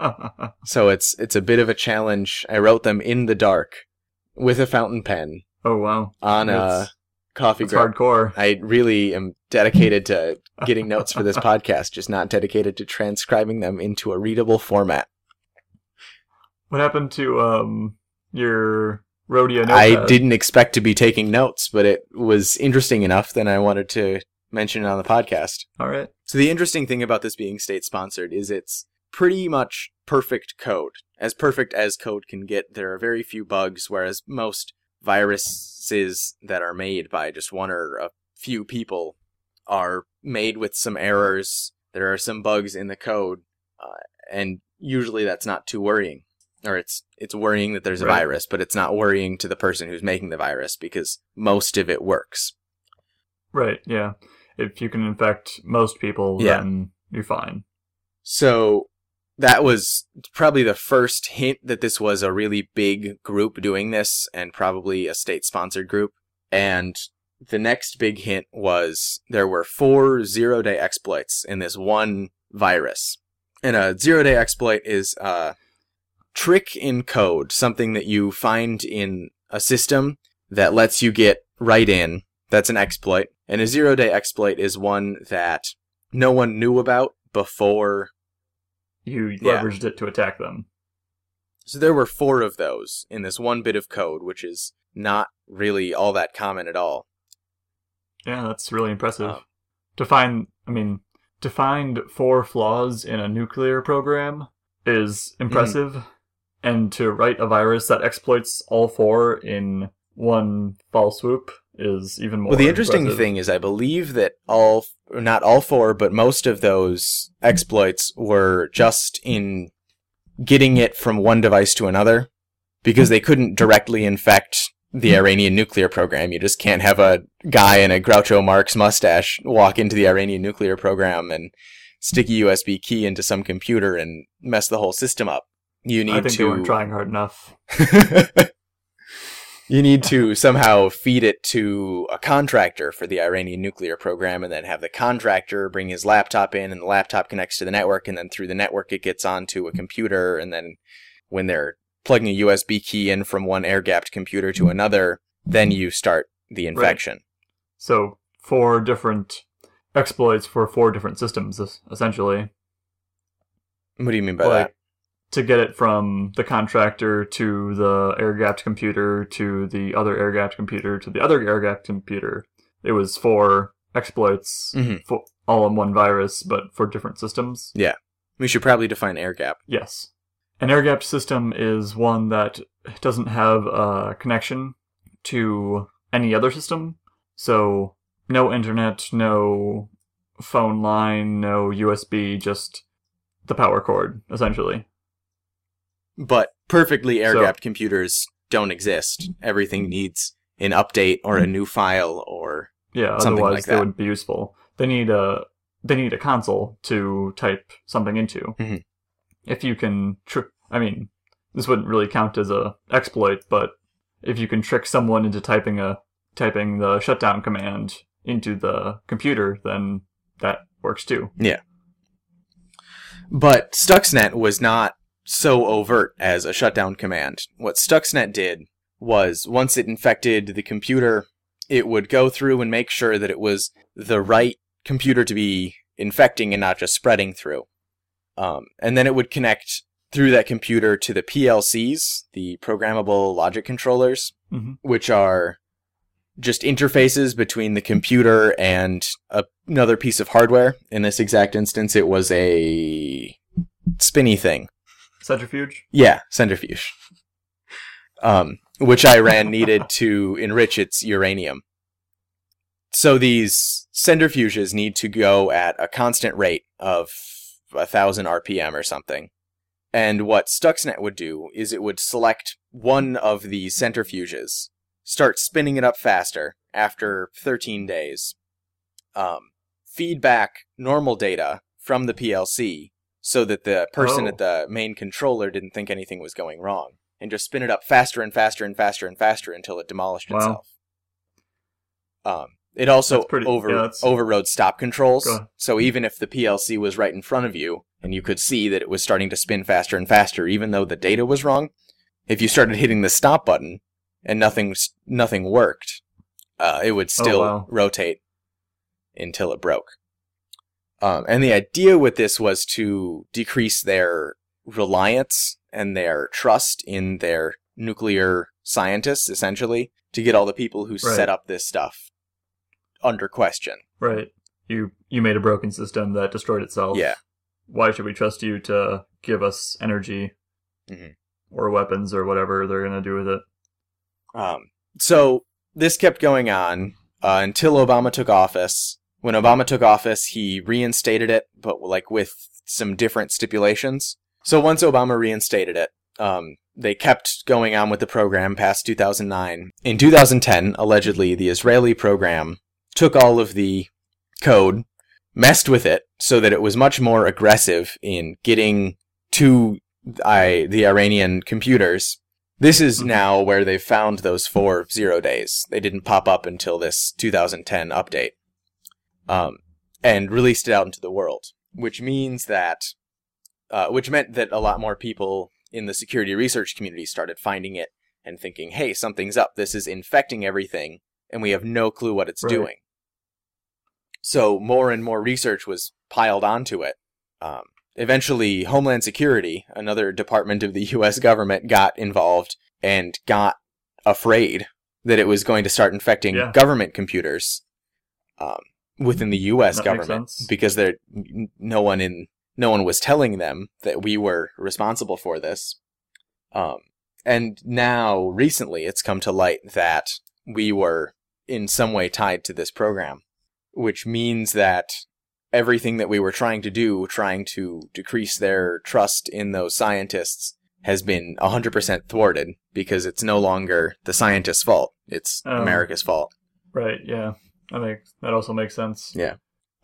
*laughs* so it's it's a bit of a challenge. I wrote them in the dark with a fountain pen. Oh wow! On That's, a coffee grip. It's hardcore. I really am dedicated to *laughs* getting notes for this podcast, just not dedicated to transcribing them into a readable format. What happened to um your Rhodia notepad? I didn't expect to be taking notes, but it was interesting enough that I wanted to mention it on the podcast. All right. So the interesting thing about this being state sponsored is it's pretty much perfect code. As perfect as code can get. There are very few bugs, whereas most viruses that are made by just one or a few people are made with some errors. There are some bugs in the code, uh, and usually that's not too worrying. Or it's it's worrying that there's a right. virus, but it's not worrying to the person who's making the virus because most of it works. Right. Yeah. If you can infect most people, yeah. then you're fine. So that was probably the first hint that this was a really big group doing this and probably a state sponsored group. And the next big hint was there were four zero day exploits in this one virus. And a zero day exploit is a trick in code, something that you find in a system that lets you get right in. That's an exploit. And a zero day exploit is one that no one knew about before you yeah. leveraged it to attack them. So there were four of those in this one bit of code, which is not really all that common at all. Yeah, that's really impressive. Um, to find, I mean, to find four flaws in a nuclear program is impressive, mm-hmm. and to write a virus that exploits all four in one fall swoop is even more. Well, the interesting thing is, I believe that all, not all four, but most of those exploits were just in getting it from one device to another, because they couldn't directly infect the Iranian nuclear program. You just can't have a guy in a Groucho Marx mustache walk into the Iranian nuclear program and stick a USB key into some computer and mess the whole system up. You need I think to. They weren't trying hard enough. *laughs* you need to somehow feed it to a contractor for the Iranian nuclear program and then have the contractor bring his laptop in and the laptop connects to the network and then through the network it gets onto a computer and then when they're plugging a USB key in from one air gapped computer to another, then you start the infection. Right. So four different exploits for four different systems essentially. What do you mean by like, that? to get it from the contractor to the air gapped computer to the other air gapped computer to the other air gapped computer. It was four exploits mm-hmm. for, all in one virus, but for different systems. Yeah. We should probably define air gap. Yes. An air gapped system is one that doesn't have a connection to any other system. So, no internet, no phone line, no USB, just the power cord, essentially. But perfectly air gapped so, computers don't exist. Everything needs an update or a new file or yeah. Something otherwise, like they wouldn't be useful. They need a they need a console to type something into. Mm-hmm. If you can, tr- I mean, this wouldn't really count as a exploit, but if you can trick someone into typing a typing the shutdown command into the computer, then that works too. Yeah. But Stuxnet was not so overt as a shutdown command. What Stuxnet did was once it infected the computer, it would go through and make sure that it was the right computer to be infecting and not just spreading through. Um, and then it would connect through that computer to the PLCs, the programmable logic controllers, Mhm. which are just interfaces between the computer and a- another piece of hardware. In this exact instance, it was a spinny thing. Centrifuge. Yeah, centrifuge. Um, which Iran *laughs* needed to enrich its uranium. So these centrifuges need to go at a constant rate of a thousand RPM or something. And what Stuxnet would do is it would select one of the centrifuges, start spinning it up faster after 13 days, um, feed back normal data from the PLC so that the person Oh. at the main controller didn't think anything was going wrong, and just spin it up faster and faster and faster and faster until it demolished Wow. itself. Um, it also pretty- over yeah, overrode stop controls, so even if the PLC was right in front of you and you could see that it was starting to spin faster and faster, even though the data was wrong, if you started hitting the stop button and nothing nothing worked, uh, it would still wow. rotate until it broke. Um, and the idea with this was to decrease their reliance and their trust in their nuclear scientists, essentially, to get all the people who Right. set up this stuff under question. Right. You you made a broken system that destroyed itself. Yeah. Why should we trust you to give us energy Mhm. or weapons or whatever they're gonna do with it? Um, so this kept going on uh, until Obama took office. When Obama took office, he reinstated it, but like with some different stipulations. So once Obama reinstated it, um, they kept going on with the program past 2009. In 2010, allegedly, the Israeli program took all of the code, messed with it so that it was much more aggressive in getting to I, the Iranian computers this is Mhm. now where they've found those four zero days. They didn't pop up until this 2010 update. Um, and released it out into the world, which means that, uh, which meant that a lot more people in the security research community started finding it and thinking, hey, something's up. This is infecting everything, and we have no clue what it's Right. doing. So more and more research was piled onto it. Um, eventually, Homeland Security, another department of the *laughs* U.S. government, got involved and got afraid that it was going to start infecting Yeah. government computers um, within the U.S. That government because there no one in no one was telling them that we were responsible for this. Um, and now, recently, it's come to light that we were in some way tied to this program, which means that everything that we were trying to do, trying to decrease their trust in those scientists, has been 100% thwarted because it's no longer the scientists' fault. It's Oh. America's fault. Right. Yeah. That makes that also makes sense. Yeah.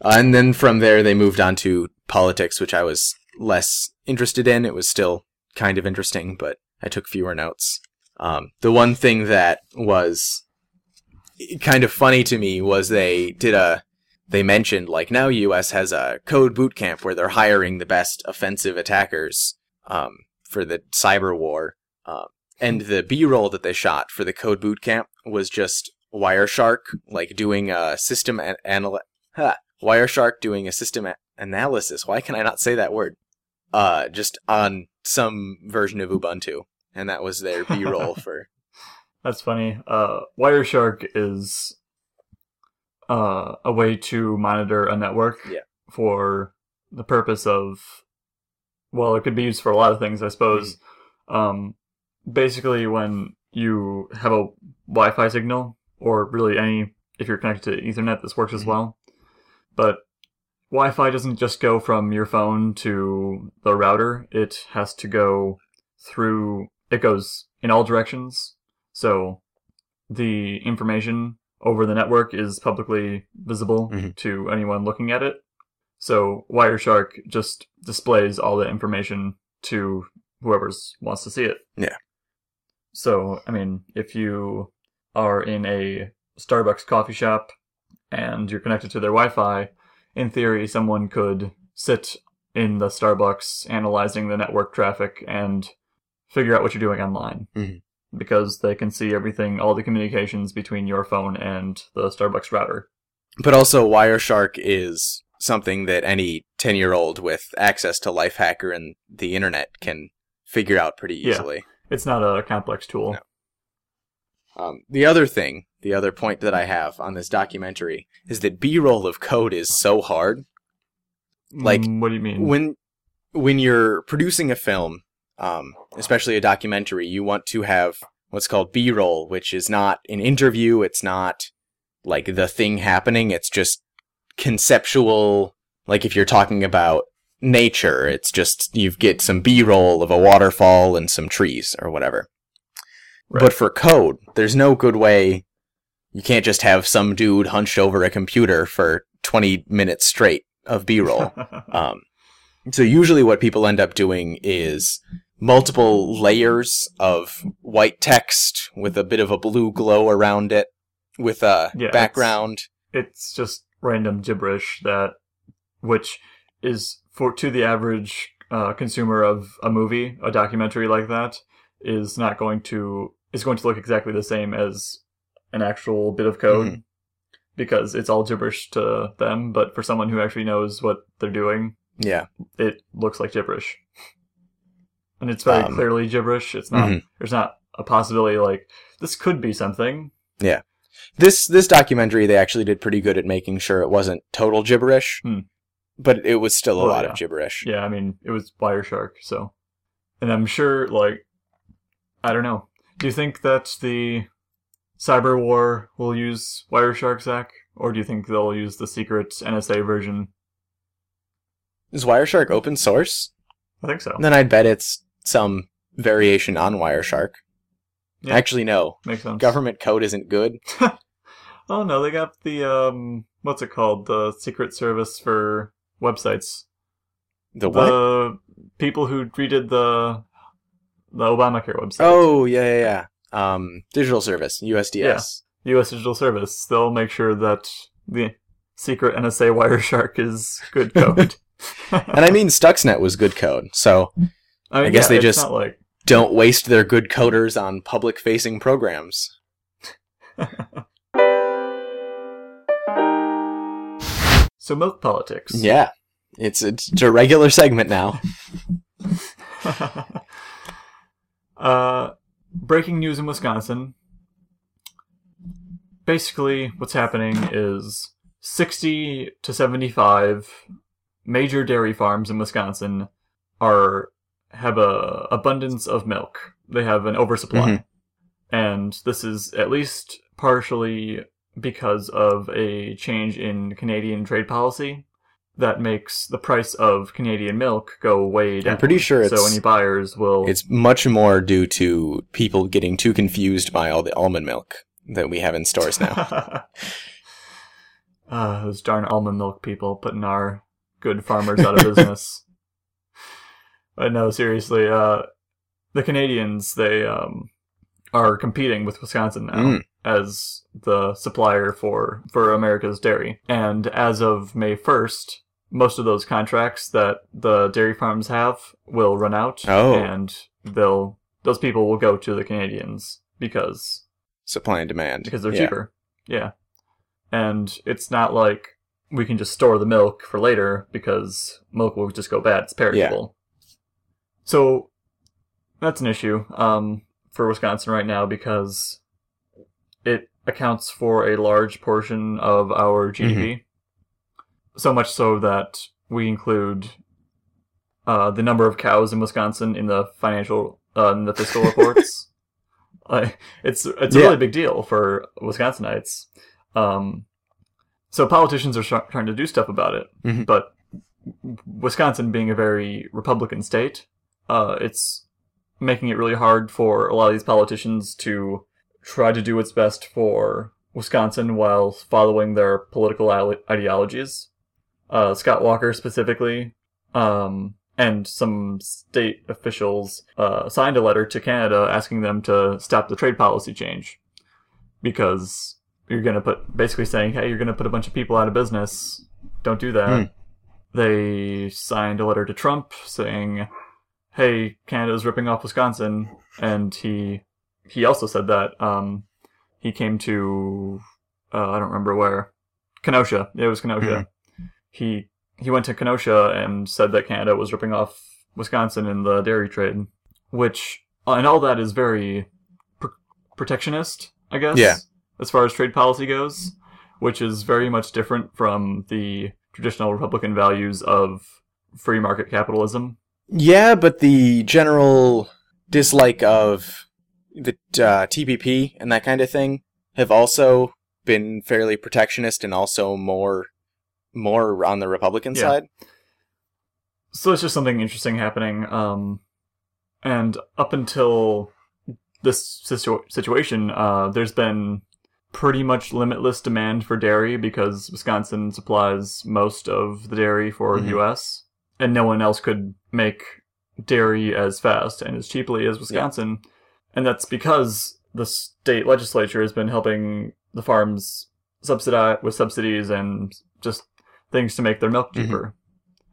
Uh, and then from there, they moved on to politics, which I was less interested in. It was still kind of interesting, but I took fewer notes. Um, the one thing that was kind of funny to me was they did a they mentioned like now US has a code boot camp where they're hiring the best offensive attackers um, for the cyber war. Um, and the B-roll that they shot for the code boot camp was just Wireshark like doing a system an- anal- huh, Wireshark doing a system a- analysis. Why can I not say that word? Uh, just on some version of Ubuntu, and that was their B-roll *laughs* for. That's funny. Uh, Wireshark is uh, a way to monitor a network Yeah. for the purpose of, well, it could be used for a lot of things, I suppose. Mm-hmm. Um, basically, when you have a Wi-Fi signal, or really any, if you're connected to Ethernet, this works as Mhm. well. But Wi-Fi doesn't just go from your phone to the router; it has to go through. It goes in all directions. So the information over the network is publicly visible Mhm. to anyone looking at it. So Wireshark just displays all the information to whoever's wants to see it. Yeah. So, I mean, if you are in a Starbucks coffee shop and you're connected to their Wi Fi, in theory, someone could sit in the Starbucks analyzing the network traffic and figure out what you're doing online. Mhm. Because they can see everything, all the communications between your phone and the Starbucks router. But also, Wireshark is something that any 10 year old with access to Lifehacker and the internet can figure out pretty Yeah. easily. It's not a complex tool. No. Um, the other thing, the other point that I have on this documentary is that B roll of code is so hard. Like, Mm, what do you mean? When when you're producing a film, um, especially a documentary, you want to have what's called B roll, which is not an interview. It's not like the thing happening. It's just conceptual. Like if you're talking about nature, it's just you get some B roll of a waterfall and some trees or whatever. Right. But for code, there's no good way. You can't just have some dude hunched over a computer for 20 minutes straight of B roll. *laughs* Um, so usually what people end up doing is multiple layers of white text with a bit of a blue glow around it with a Yeah, background. it's just random gibberish that which is for to the average uh, consumer of a movie a documentary like that is not going to is going to look exactly the same as an actual bit of code Mhm. because it's all gibberish to them but for someone who actually knows what they're doing Yeah. it looks like gibberish and it's very Um, clearly gibberish it's not Mhm. there's not a possibility like this could be something Yeah. This this documentary they actually did pretty good at making sure it wasn't total gibberish. Hmm. But it was still a Oh, lot yeah. of gibberish. Yeah, I mean, it was Wireshark, so. And I'm sure, like, I don't know. Do you think that the cyber war will use Wireshark, Zach? Or do you think they'll use the secret NSA version? Is Wireshark open source? I think so. Then I'd bet it's some variation on Wireshark. Yeah. Actually, no. Makes sense. Government code isn't good. *laughs* Oh no, they got the um, what's it called? The secret service for websites. The what? The people who redid the the Obamacare website. Oh yeah, yeah, yeah. Um, digital service, USDS. Yeah. U.S. Digital Service. They'll make sure that the secret NSA Wireshark is good *laughs* code. And I mean, Stuxnet was good code, so *laughs* I, mean, guess yeah, they just- like don't waste their good coders on public-facing programs. *laughs* so milk politics. Yeah, it's it's a regular segment now. *laughs* uh, breaking news in Wisconsin. Basically, what's happening is 60 to 75 major dairy farms in Wisconsin are have a abundance of milk. They have an oversupply. Mhm. And this is at least partially because of a change in Canadian trade policy that makes the price of Canadian milk go way down. I'm pretty sure so any buyers will It's much more due to people getting too confused by all the almond milk that we have in stores now. *laughs* Ah, those darn almond milk people putting our good farmers out of *laughs* business. But no, seriously, uh, the Canadians they um, are competing with Wisconsin now Mm. as the supplier for for America's dairy, and as of May first. Most of those contracts that the dairy farms have will run out, Oh. and they'll those people will go to the Canadians because Supply and demand. because they're Yeah. cheaper. Yeah. And it's not like we can just store the milk for later because milk will just go bad. It's perishable. So that's an issue um, for Wisconsin right now because it accounts for a large portion of our GDP. So much so that we include uh, the number of cows in Wisconsin in the financial uh, in the fiscal *laughs* reports. Like it's it's a Yeah. really big deal for Wisconsinites. Um, so politicians are try- trying to do stuff about it, Mhm. but Wisconsin being a very Republican state, uh, it's making it really hard for a lot of these politicians to try to do what's best for Wisconsin while following their political ideologies. Uh, Scott Walker specifically, um, and some state officials uh, signed a letter to Canada asking them to stop the trade policy change because you're going to put basically saying, hey, you're going to put a bunch of people out of business. Don't do that. Hmm. They signed a letter to Trump saying, hey, Canada's ripping off Wisconsin, and he he also said that um, he came to uh, I don't remember where Kenosha. It was Kenosha. He he went to Kenosha and said that Canada was ripping off Wisconsin in the dairy trade, which and all that is very pr- protectionist, I guess. Yeah. As far as trade policy goes, which is very much different from the traditional Republican values of free market capitalism. Yeah, but the general dislike of the uh, TPP and that kind of thing have also been fairly protectionist and also more more on the Republican Yeah. side. so it's just something interesting happening. Um, and up until this situ- situation, uh, there's been pretty much limitless demand for dairy because Wisconsin supplies most of the dairy for Mhm. the U.S. and no one else could make dairy as fast and as cheaply as Wisconsin, and that's because the state legislature has been helping the farms subsidize with subsidies and just things to make their milk Mhm. cheaper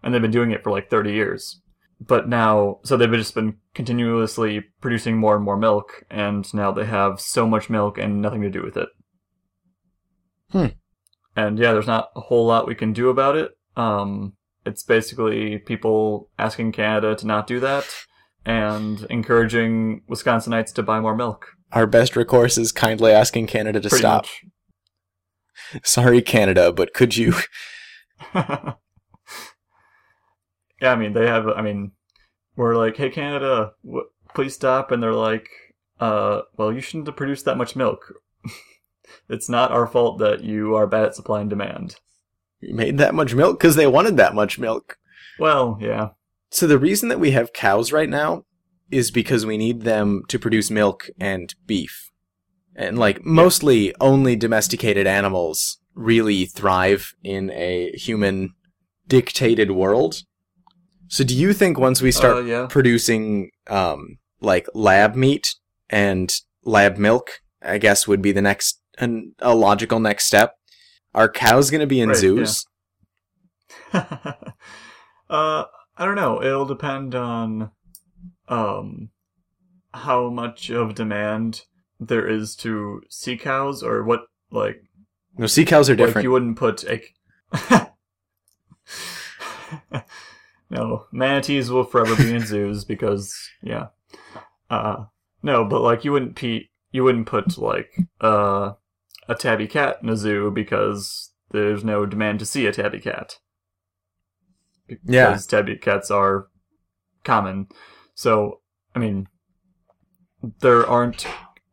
and they've been doing it for like 30 years. But now, so they've just been continuously producing more and more milk, and now they have so much milk and nothing to do with it. Hmm. And yeah, there's not a whole lot we can do about it. Um, it's basically people asking Canada to not do that and encouraging Wisconsinites to buy more milk. Our best recourse is kindly asking Canada to Pretty stop. *laughs* Sorry, Canada, but could you? *laughs* yeah, I mean, they have, I mean, we're like, hey, Canada, w- please stop. And they're like, uh, well, you shouldn't have produced that much milk. *laughs* it's not our fault that you are bad at supply and demand. You made that much milk because they wanted that much milk. Well, yeah. So the reason that we have cows right now is because we need them to produce milk and beef. And like mostly only domesticated animals really thrive in a human dictated world. So do you think once we start Uh, yeah. producing um like lab meat and lab milk, I guess would be the next an, a logical next step. Are cows going to be in Right, zoos? *laughs* uh, I don't know. It'll depend on um how much of demand there is to sea cows or what like No, sea cows are like different. you wouldn't put a *laughs* No, manatees will forever be in *laughs* zoos because yeah. Uh no, but like you wouldn't pe- you wouldn't put like uh a tabby cat in a zoo because there's no demand to see a tabby cat. Yeah. Because tabby cats are common. So, I mean there aren't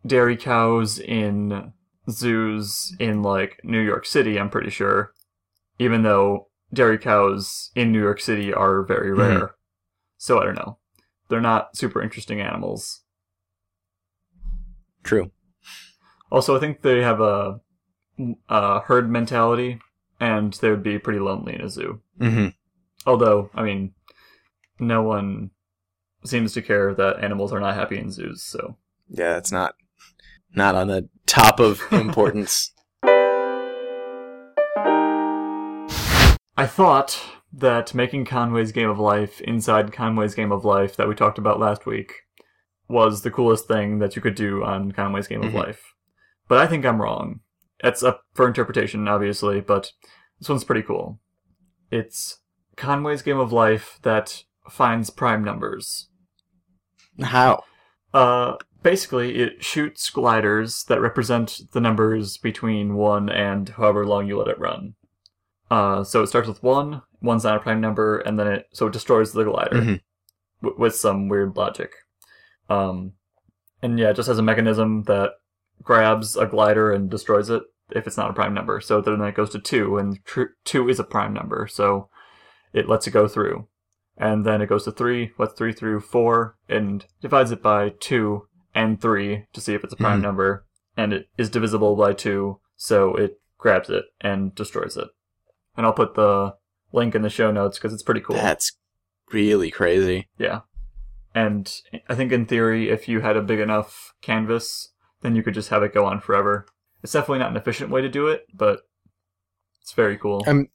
dairy cows in zoos in like New York City, I'm pretty sure. Even though dairy cows in New York City are very Mhm. rare. So I don't know. They're not super interesting animals. True. Also, I think they have a, a herd mentality, and they would be pretty lonely in a zoo. hmm Although, I mean, no one seems to care that animals are not happy in zoos, so. Yeah, it's not not on the top of *laughs* importance. I thought that making Conway's Game of Life inside Conway's Game of Life that we talked about last week was the coolest thing that you could do on Conway's Game Mhm. of Life. But I think I'm wrong. It's up for interpretation, obviously, but this one's pretty cool. It's Conway's Game of Life that finds prime numbers. How? Uh, basically, it shoots gliders that represent the numbers between 1 and however long you let it run. Uh, so it starts with 1, 1's not a prime number, and then it, so it destroys the glider Mhm. w- with some weird logic. Um, and yeah, it just has a mechanism that grabs a glider and destroys it if it's not a prime number. So then it goes to 2, and tr- 2 is a prime number, so it lets it go through. And then it goes to 3, lets 3 through 4, and divides it by 2 and 3 to see if it's a prime Mhm. number. And it is divisible by 2, so it grabs it and destroys it. And I'll put the link in the show notes because it's pretty cool. That's really crazy. Yeah. And I think in theory, if you had a big enough canvas, then you could just have it go on forever. It's definitely not an efficient way to do it, but it's very cool. I'm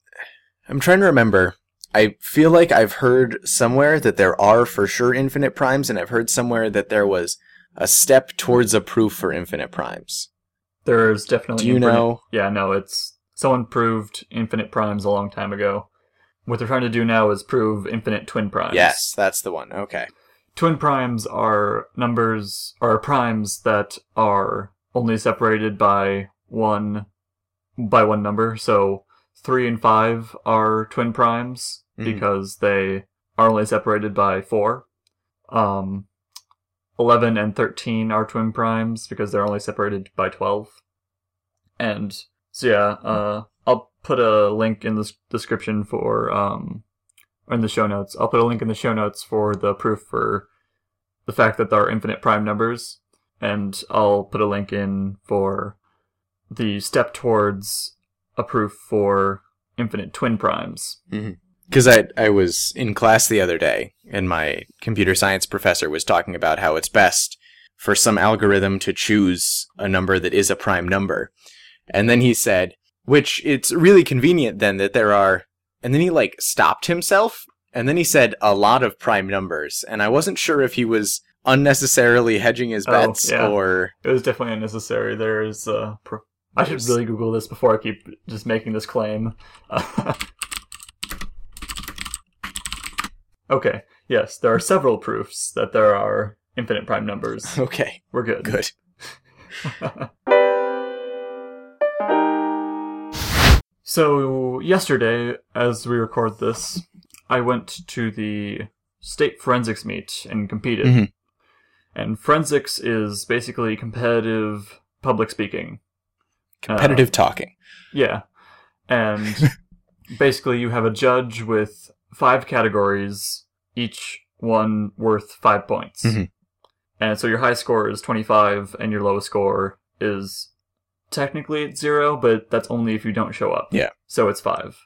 I'm trying to remember. I feel like I've heard somewhere that there are for sure infinite primes, and I've heard somewhere that there was a step towards a proof for infinite primes. There's definitely. Do you infinite- know? Yeah, no, it's someone proved infinite primes a long time ago. What they're trying to do now is prove infinite twin primes. Yes, that's the one. Okay. Twin primes are numbers are primes that are only separated by one by one number. So three and five are twin primes Mhm. because they are only separated by four. Um, eleven and thirteen are twin primes because they're only separated by twelve. And so yeah, uh, I'll put a link in the description for um, or in the show notes. I'll put a link in the show notes for the proof for the fact that there are infinite prime numbers, and I'll put a link in for the step towards a proof for infinite twin primes. Mm-hmm. Because I I was in class the other day, and my computer science professor was talking about how it's best for some algorithm to choose a number that is a prime number, and then he said, which it's really convenient then that there are, and then he like stopped himself, and then he said a lot of prime numbers, and I wasn't sure if he was unnecessarily hedging his Oh, bets yeah. or It was definitely unnecessary. There's uh, pro- I should really Google this before I keep just making this claim. *laughs* okay, yes, there are several proofs that there are infinite prime numbers. *laughs* okay, We're good. good. *laughs* So, yesterday, as we record this, I went to the state forensics meet and competed. Mhm. And forensics is basically competitive public speaking. Competitive talking. Yeah. And *laughs* basically, you have a judge with five categories, each one worth five points. Mhm. And so your high score is 25, and your lowest score is technically it's zero, but that's only if you don't show up. Yeah. So it's five.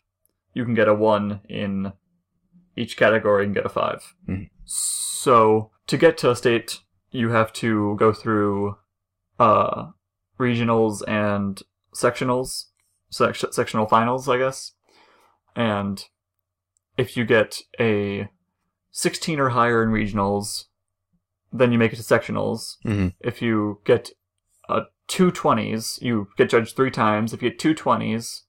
You can get a one in each category and get a 5 Mhm. So to get to a state, you have to go through uh, regionals and sectionals, sec- sectional finals, I guess. And if you get a 16 or higher in regionals, then you make it to sectionals. Mhm. If you get uh, two 20s, you get judged three times. If you get two 20s,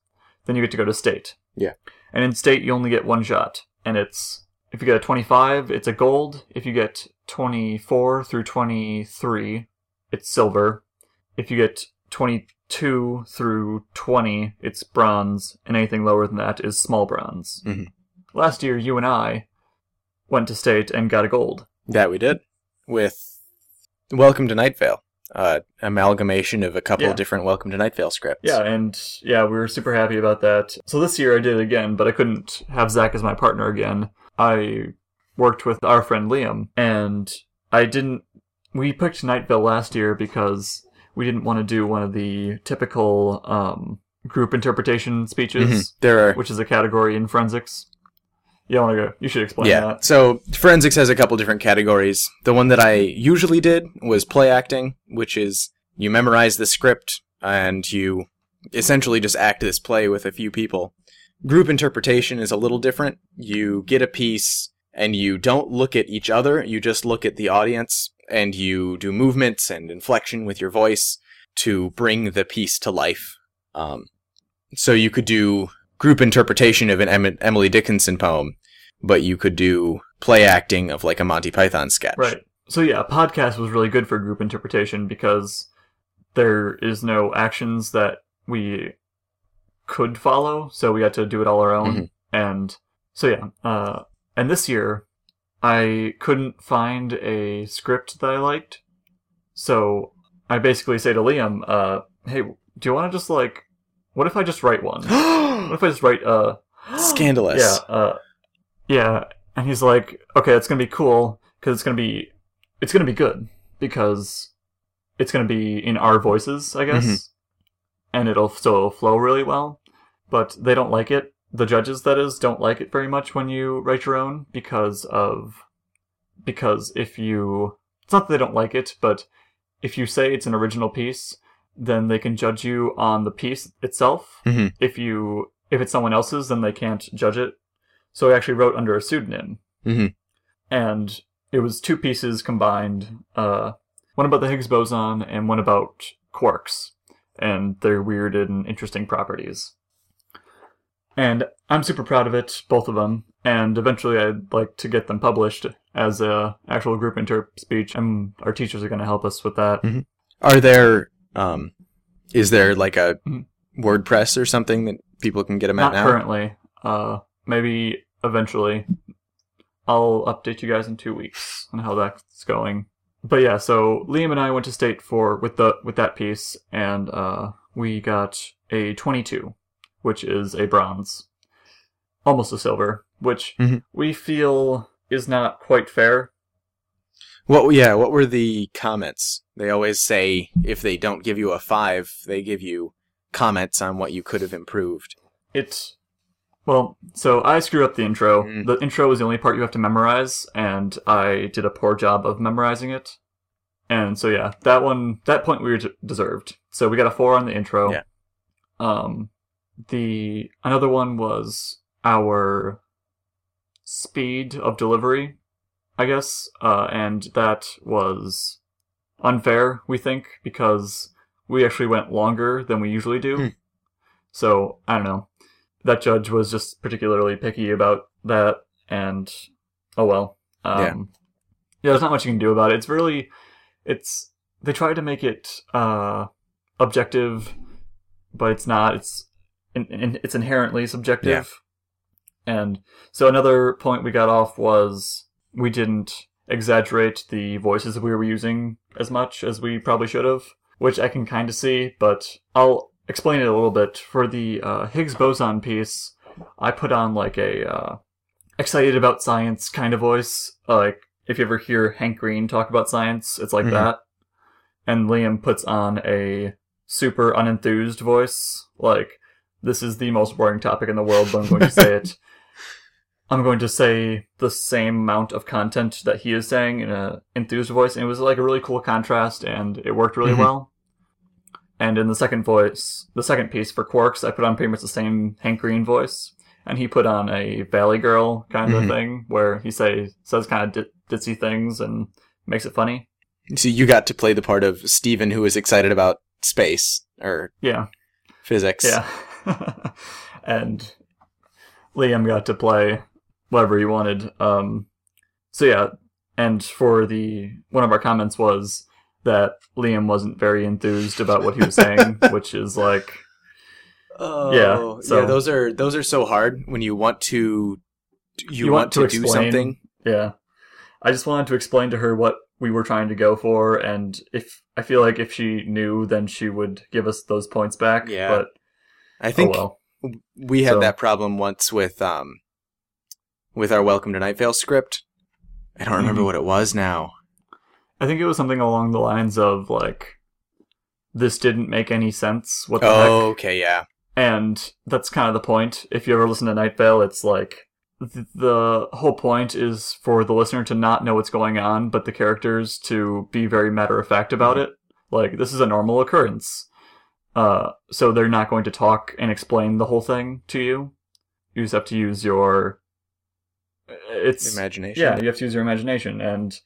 then you get to go to state. Yeah. And in state, you only get one shot. And it's, if you get a 25, it's a gold. If you get 24 through 23, it's silver. If you get 22 through 20, it's bronze. And anything lower than that is small bronze. Mhm. Last year, you and I went to state and got a gold. That we did with Welcome to Night Vale, uh, amalgamation of a couple Yeah. of different Welcome to Night Vale scripts. Yeah, and yeah, we were super happy about that. So this year I did it again, but I couldn't have Zach as my partner again. I worked with our friend Liam, and I didn't. We picked Night Vale last year because we didn't want to do one of the typical um, group interpretation speeches, Mhm. There are which is a category in forensics. You want to go? You should explain yeah. that. So forensics has a couple different categories. The one that I usually did was play acting, which is you memorize the script and you essentially just act this play with a few people. Group interpretation is a little different. You get a piece and you don't look at each other, you just look at the audience and you do movements and inflection with your voice to bring the piece to life. Um, so you could do group interpretation of an Emily Dickinson poem, but you could do play acting of like a Monty Python sketch. Right. So yeah, podcast was really good for group interpretation because there is no actions that we could follow, so we had to do it all our own. Mhm. And so yeah, uh, and this year I couldn't find a script that I liked, so I basically say to Liam, uh, "Hey, do you want to just like, what if I just write one? *gasps* What if I just write uh, Scandalous. *gasps* yeah, uh, yeah. And he's like, okay, it's gonna be cool because it's gonna be, it's gonna be good because it's gonna be in our voices, I guess, Mhm. and it'll so it'll flow really well. But they don't like it the judges that is don't like it very much when you write your own because of because if you it's not that they don't like it, but if you say it's an original piece, then they can judge you on the piece itself. Mhm. If you if it's someone else's, then they can't judge it. So I actually wrote under a pseudonym, Mhm. and it was two pieces combined. Uh, one about the Higgs boson and one about quarks and their weird and interesting properties. And I'm super proud of it, both of them. And eventually, I'd like to get them published as a actual group interp speech, and our teachers are going to help us with that. Are there um is there like a Mhm. WordPress or something that people can get them at Not now? currently. Uh, maybe eventually. I'll update you guys in two weeks on how that's going. But yeah, so Liam and I went to state for with the with that piece, and uh, we got a 22, which is a bronze, almost a silver, which Mhm. we feel is not quite fair. What yeah, what were the comments? They always say if they don't give you a 5, they give you comments on what you could have improved. It well, so I screwed up the intro. Mm. The intro is the only part you have to memorize, and I did a poor job of memorizing it. And so yeah, that one, that point we deserved. So we got a four on the intro. Yeah. Um, the another one was our speed of delivery, I guess, uh, and that was unfair. We think because we actually went longer than we usually do. Hmm. So I don't know that judge was just particularly picky about that, and oh well. Um, Yeah. yeah, there's not much you can do about it. It's really, it's they try to make it uh, objective, but it's not. It's in, in, it's inherently subjective. Yeah. And so another point we got off was we didn't exaggerate the voices that we were using as much as we probably should have, which I can kind of see, but I'll explain it a little bit. For the uh, Higgs boson piece, I put on like a uh, excited about science kind of voice. Like if you ever hear Hank Green talk about science, it's like Mhm. that. And Liam puts on a super unenthused voice, like this is the most boring topic in the world, but I'm going to say it. *laughs* I'm going to say the same amount of content that he is saying in a enthused voice, and it was like a really cool contrast, and it worked really Mhm. well. And in the second voice, the second piece for Quarks, I put on pretty much the same Hank Green voice, and he put on a Valley Girl kind of Mhm. thing, where he say says kind of di- ditzy things and makes it funny. So you got to play the part of Stephen who was excited about space or Yeah, physics. yeah. *laughs* and Liam got to play whatever he wanted. Um, so yeah, and for the one of our comments was that Liam wasn't very enthused about what he was saying, *laughs* which is like Oh, Yeah, so- yeah, those are those are so hard when you want to you, You want, want to, to do something. Yeah. I just wanted to explain to her what we were trying to go for, and if I feel like if she knew, then she would give us those points back. Yeah. But I think oh we had So- that problem once with um with our Welcome to Night Vale script. I don't remember Mhm. what it was now. I think it was something along the lines of like, this didn't make any sense. What the Oh, heck? okay, yeah. And that's kind of the point. If you ever listen to Night Vale, it's like th- the whole point is for the listener to not know what's going on, but the characters to be very matter of fact about it. Like this is a normal occurrence. Uh, so they're not going to talk and explain the whole thing to you. You just have to use your. It's Imagination. yeah, you have to use your imagination, and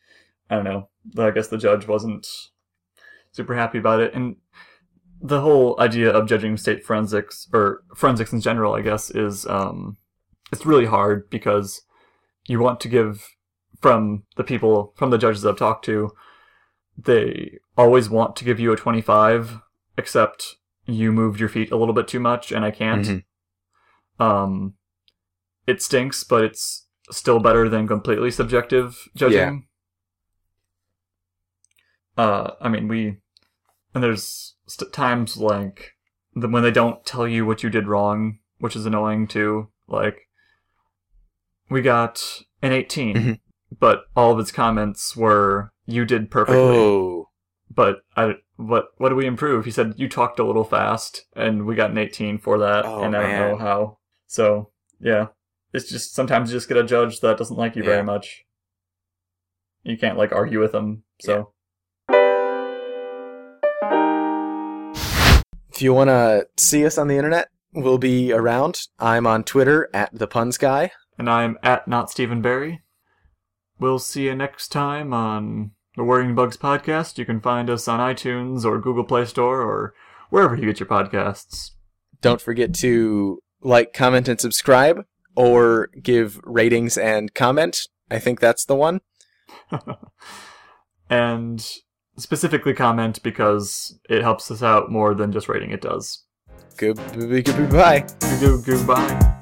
I don't know. I guess the judge wasn't super happy about it, and the whole idea of judging state forensics or forensics in general, I guess, is um, it's really hard because you want to give from the people from the judges I've talked to, they always want to give you a twenty-five, except you moved your feet a little bit too much, and I can't. Mhm. Um, it stinks, but it's still better than completely subjective judging. Uh, I mean, we and there's st- times like the, when they don't tell you what you did wrong, which is annoying too. Like we got an 18, Mhm. but all of its comments were you did perfectly. Oh, But I what what do we improve? He said you talked a little fast, and we got an 18 for that, Oh, and I don't man. know how. So yeah, it's just sometimes you just get a judge that doesn't like you Yeah. very much. You can't like argue with them. So If you want to see us on the internet, we'll be around. I'm on Twitter at the Puns Guy. and I'm at not Stephen Barry. We'll see you next time on the Worrying Bugs podcast. You can find us on iTunes or Google Play Store or wherever you get your podcasts. Don't forget to like, comment, and subscribe, or give ratings and comment. I think that's the one. *laughs* and specifically comment because it helps us out more than just rating it does. Goodbye. Goodbye.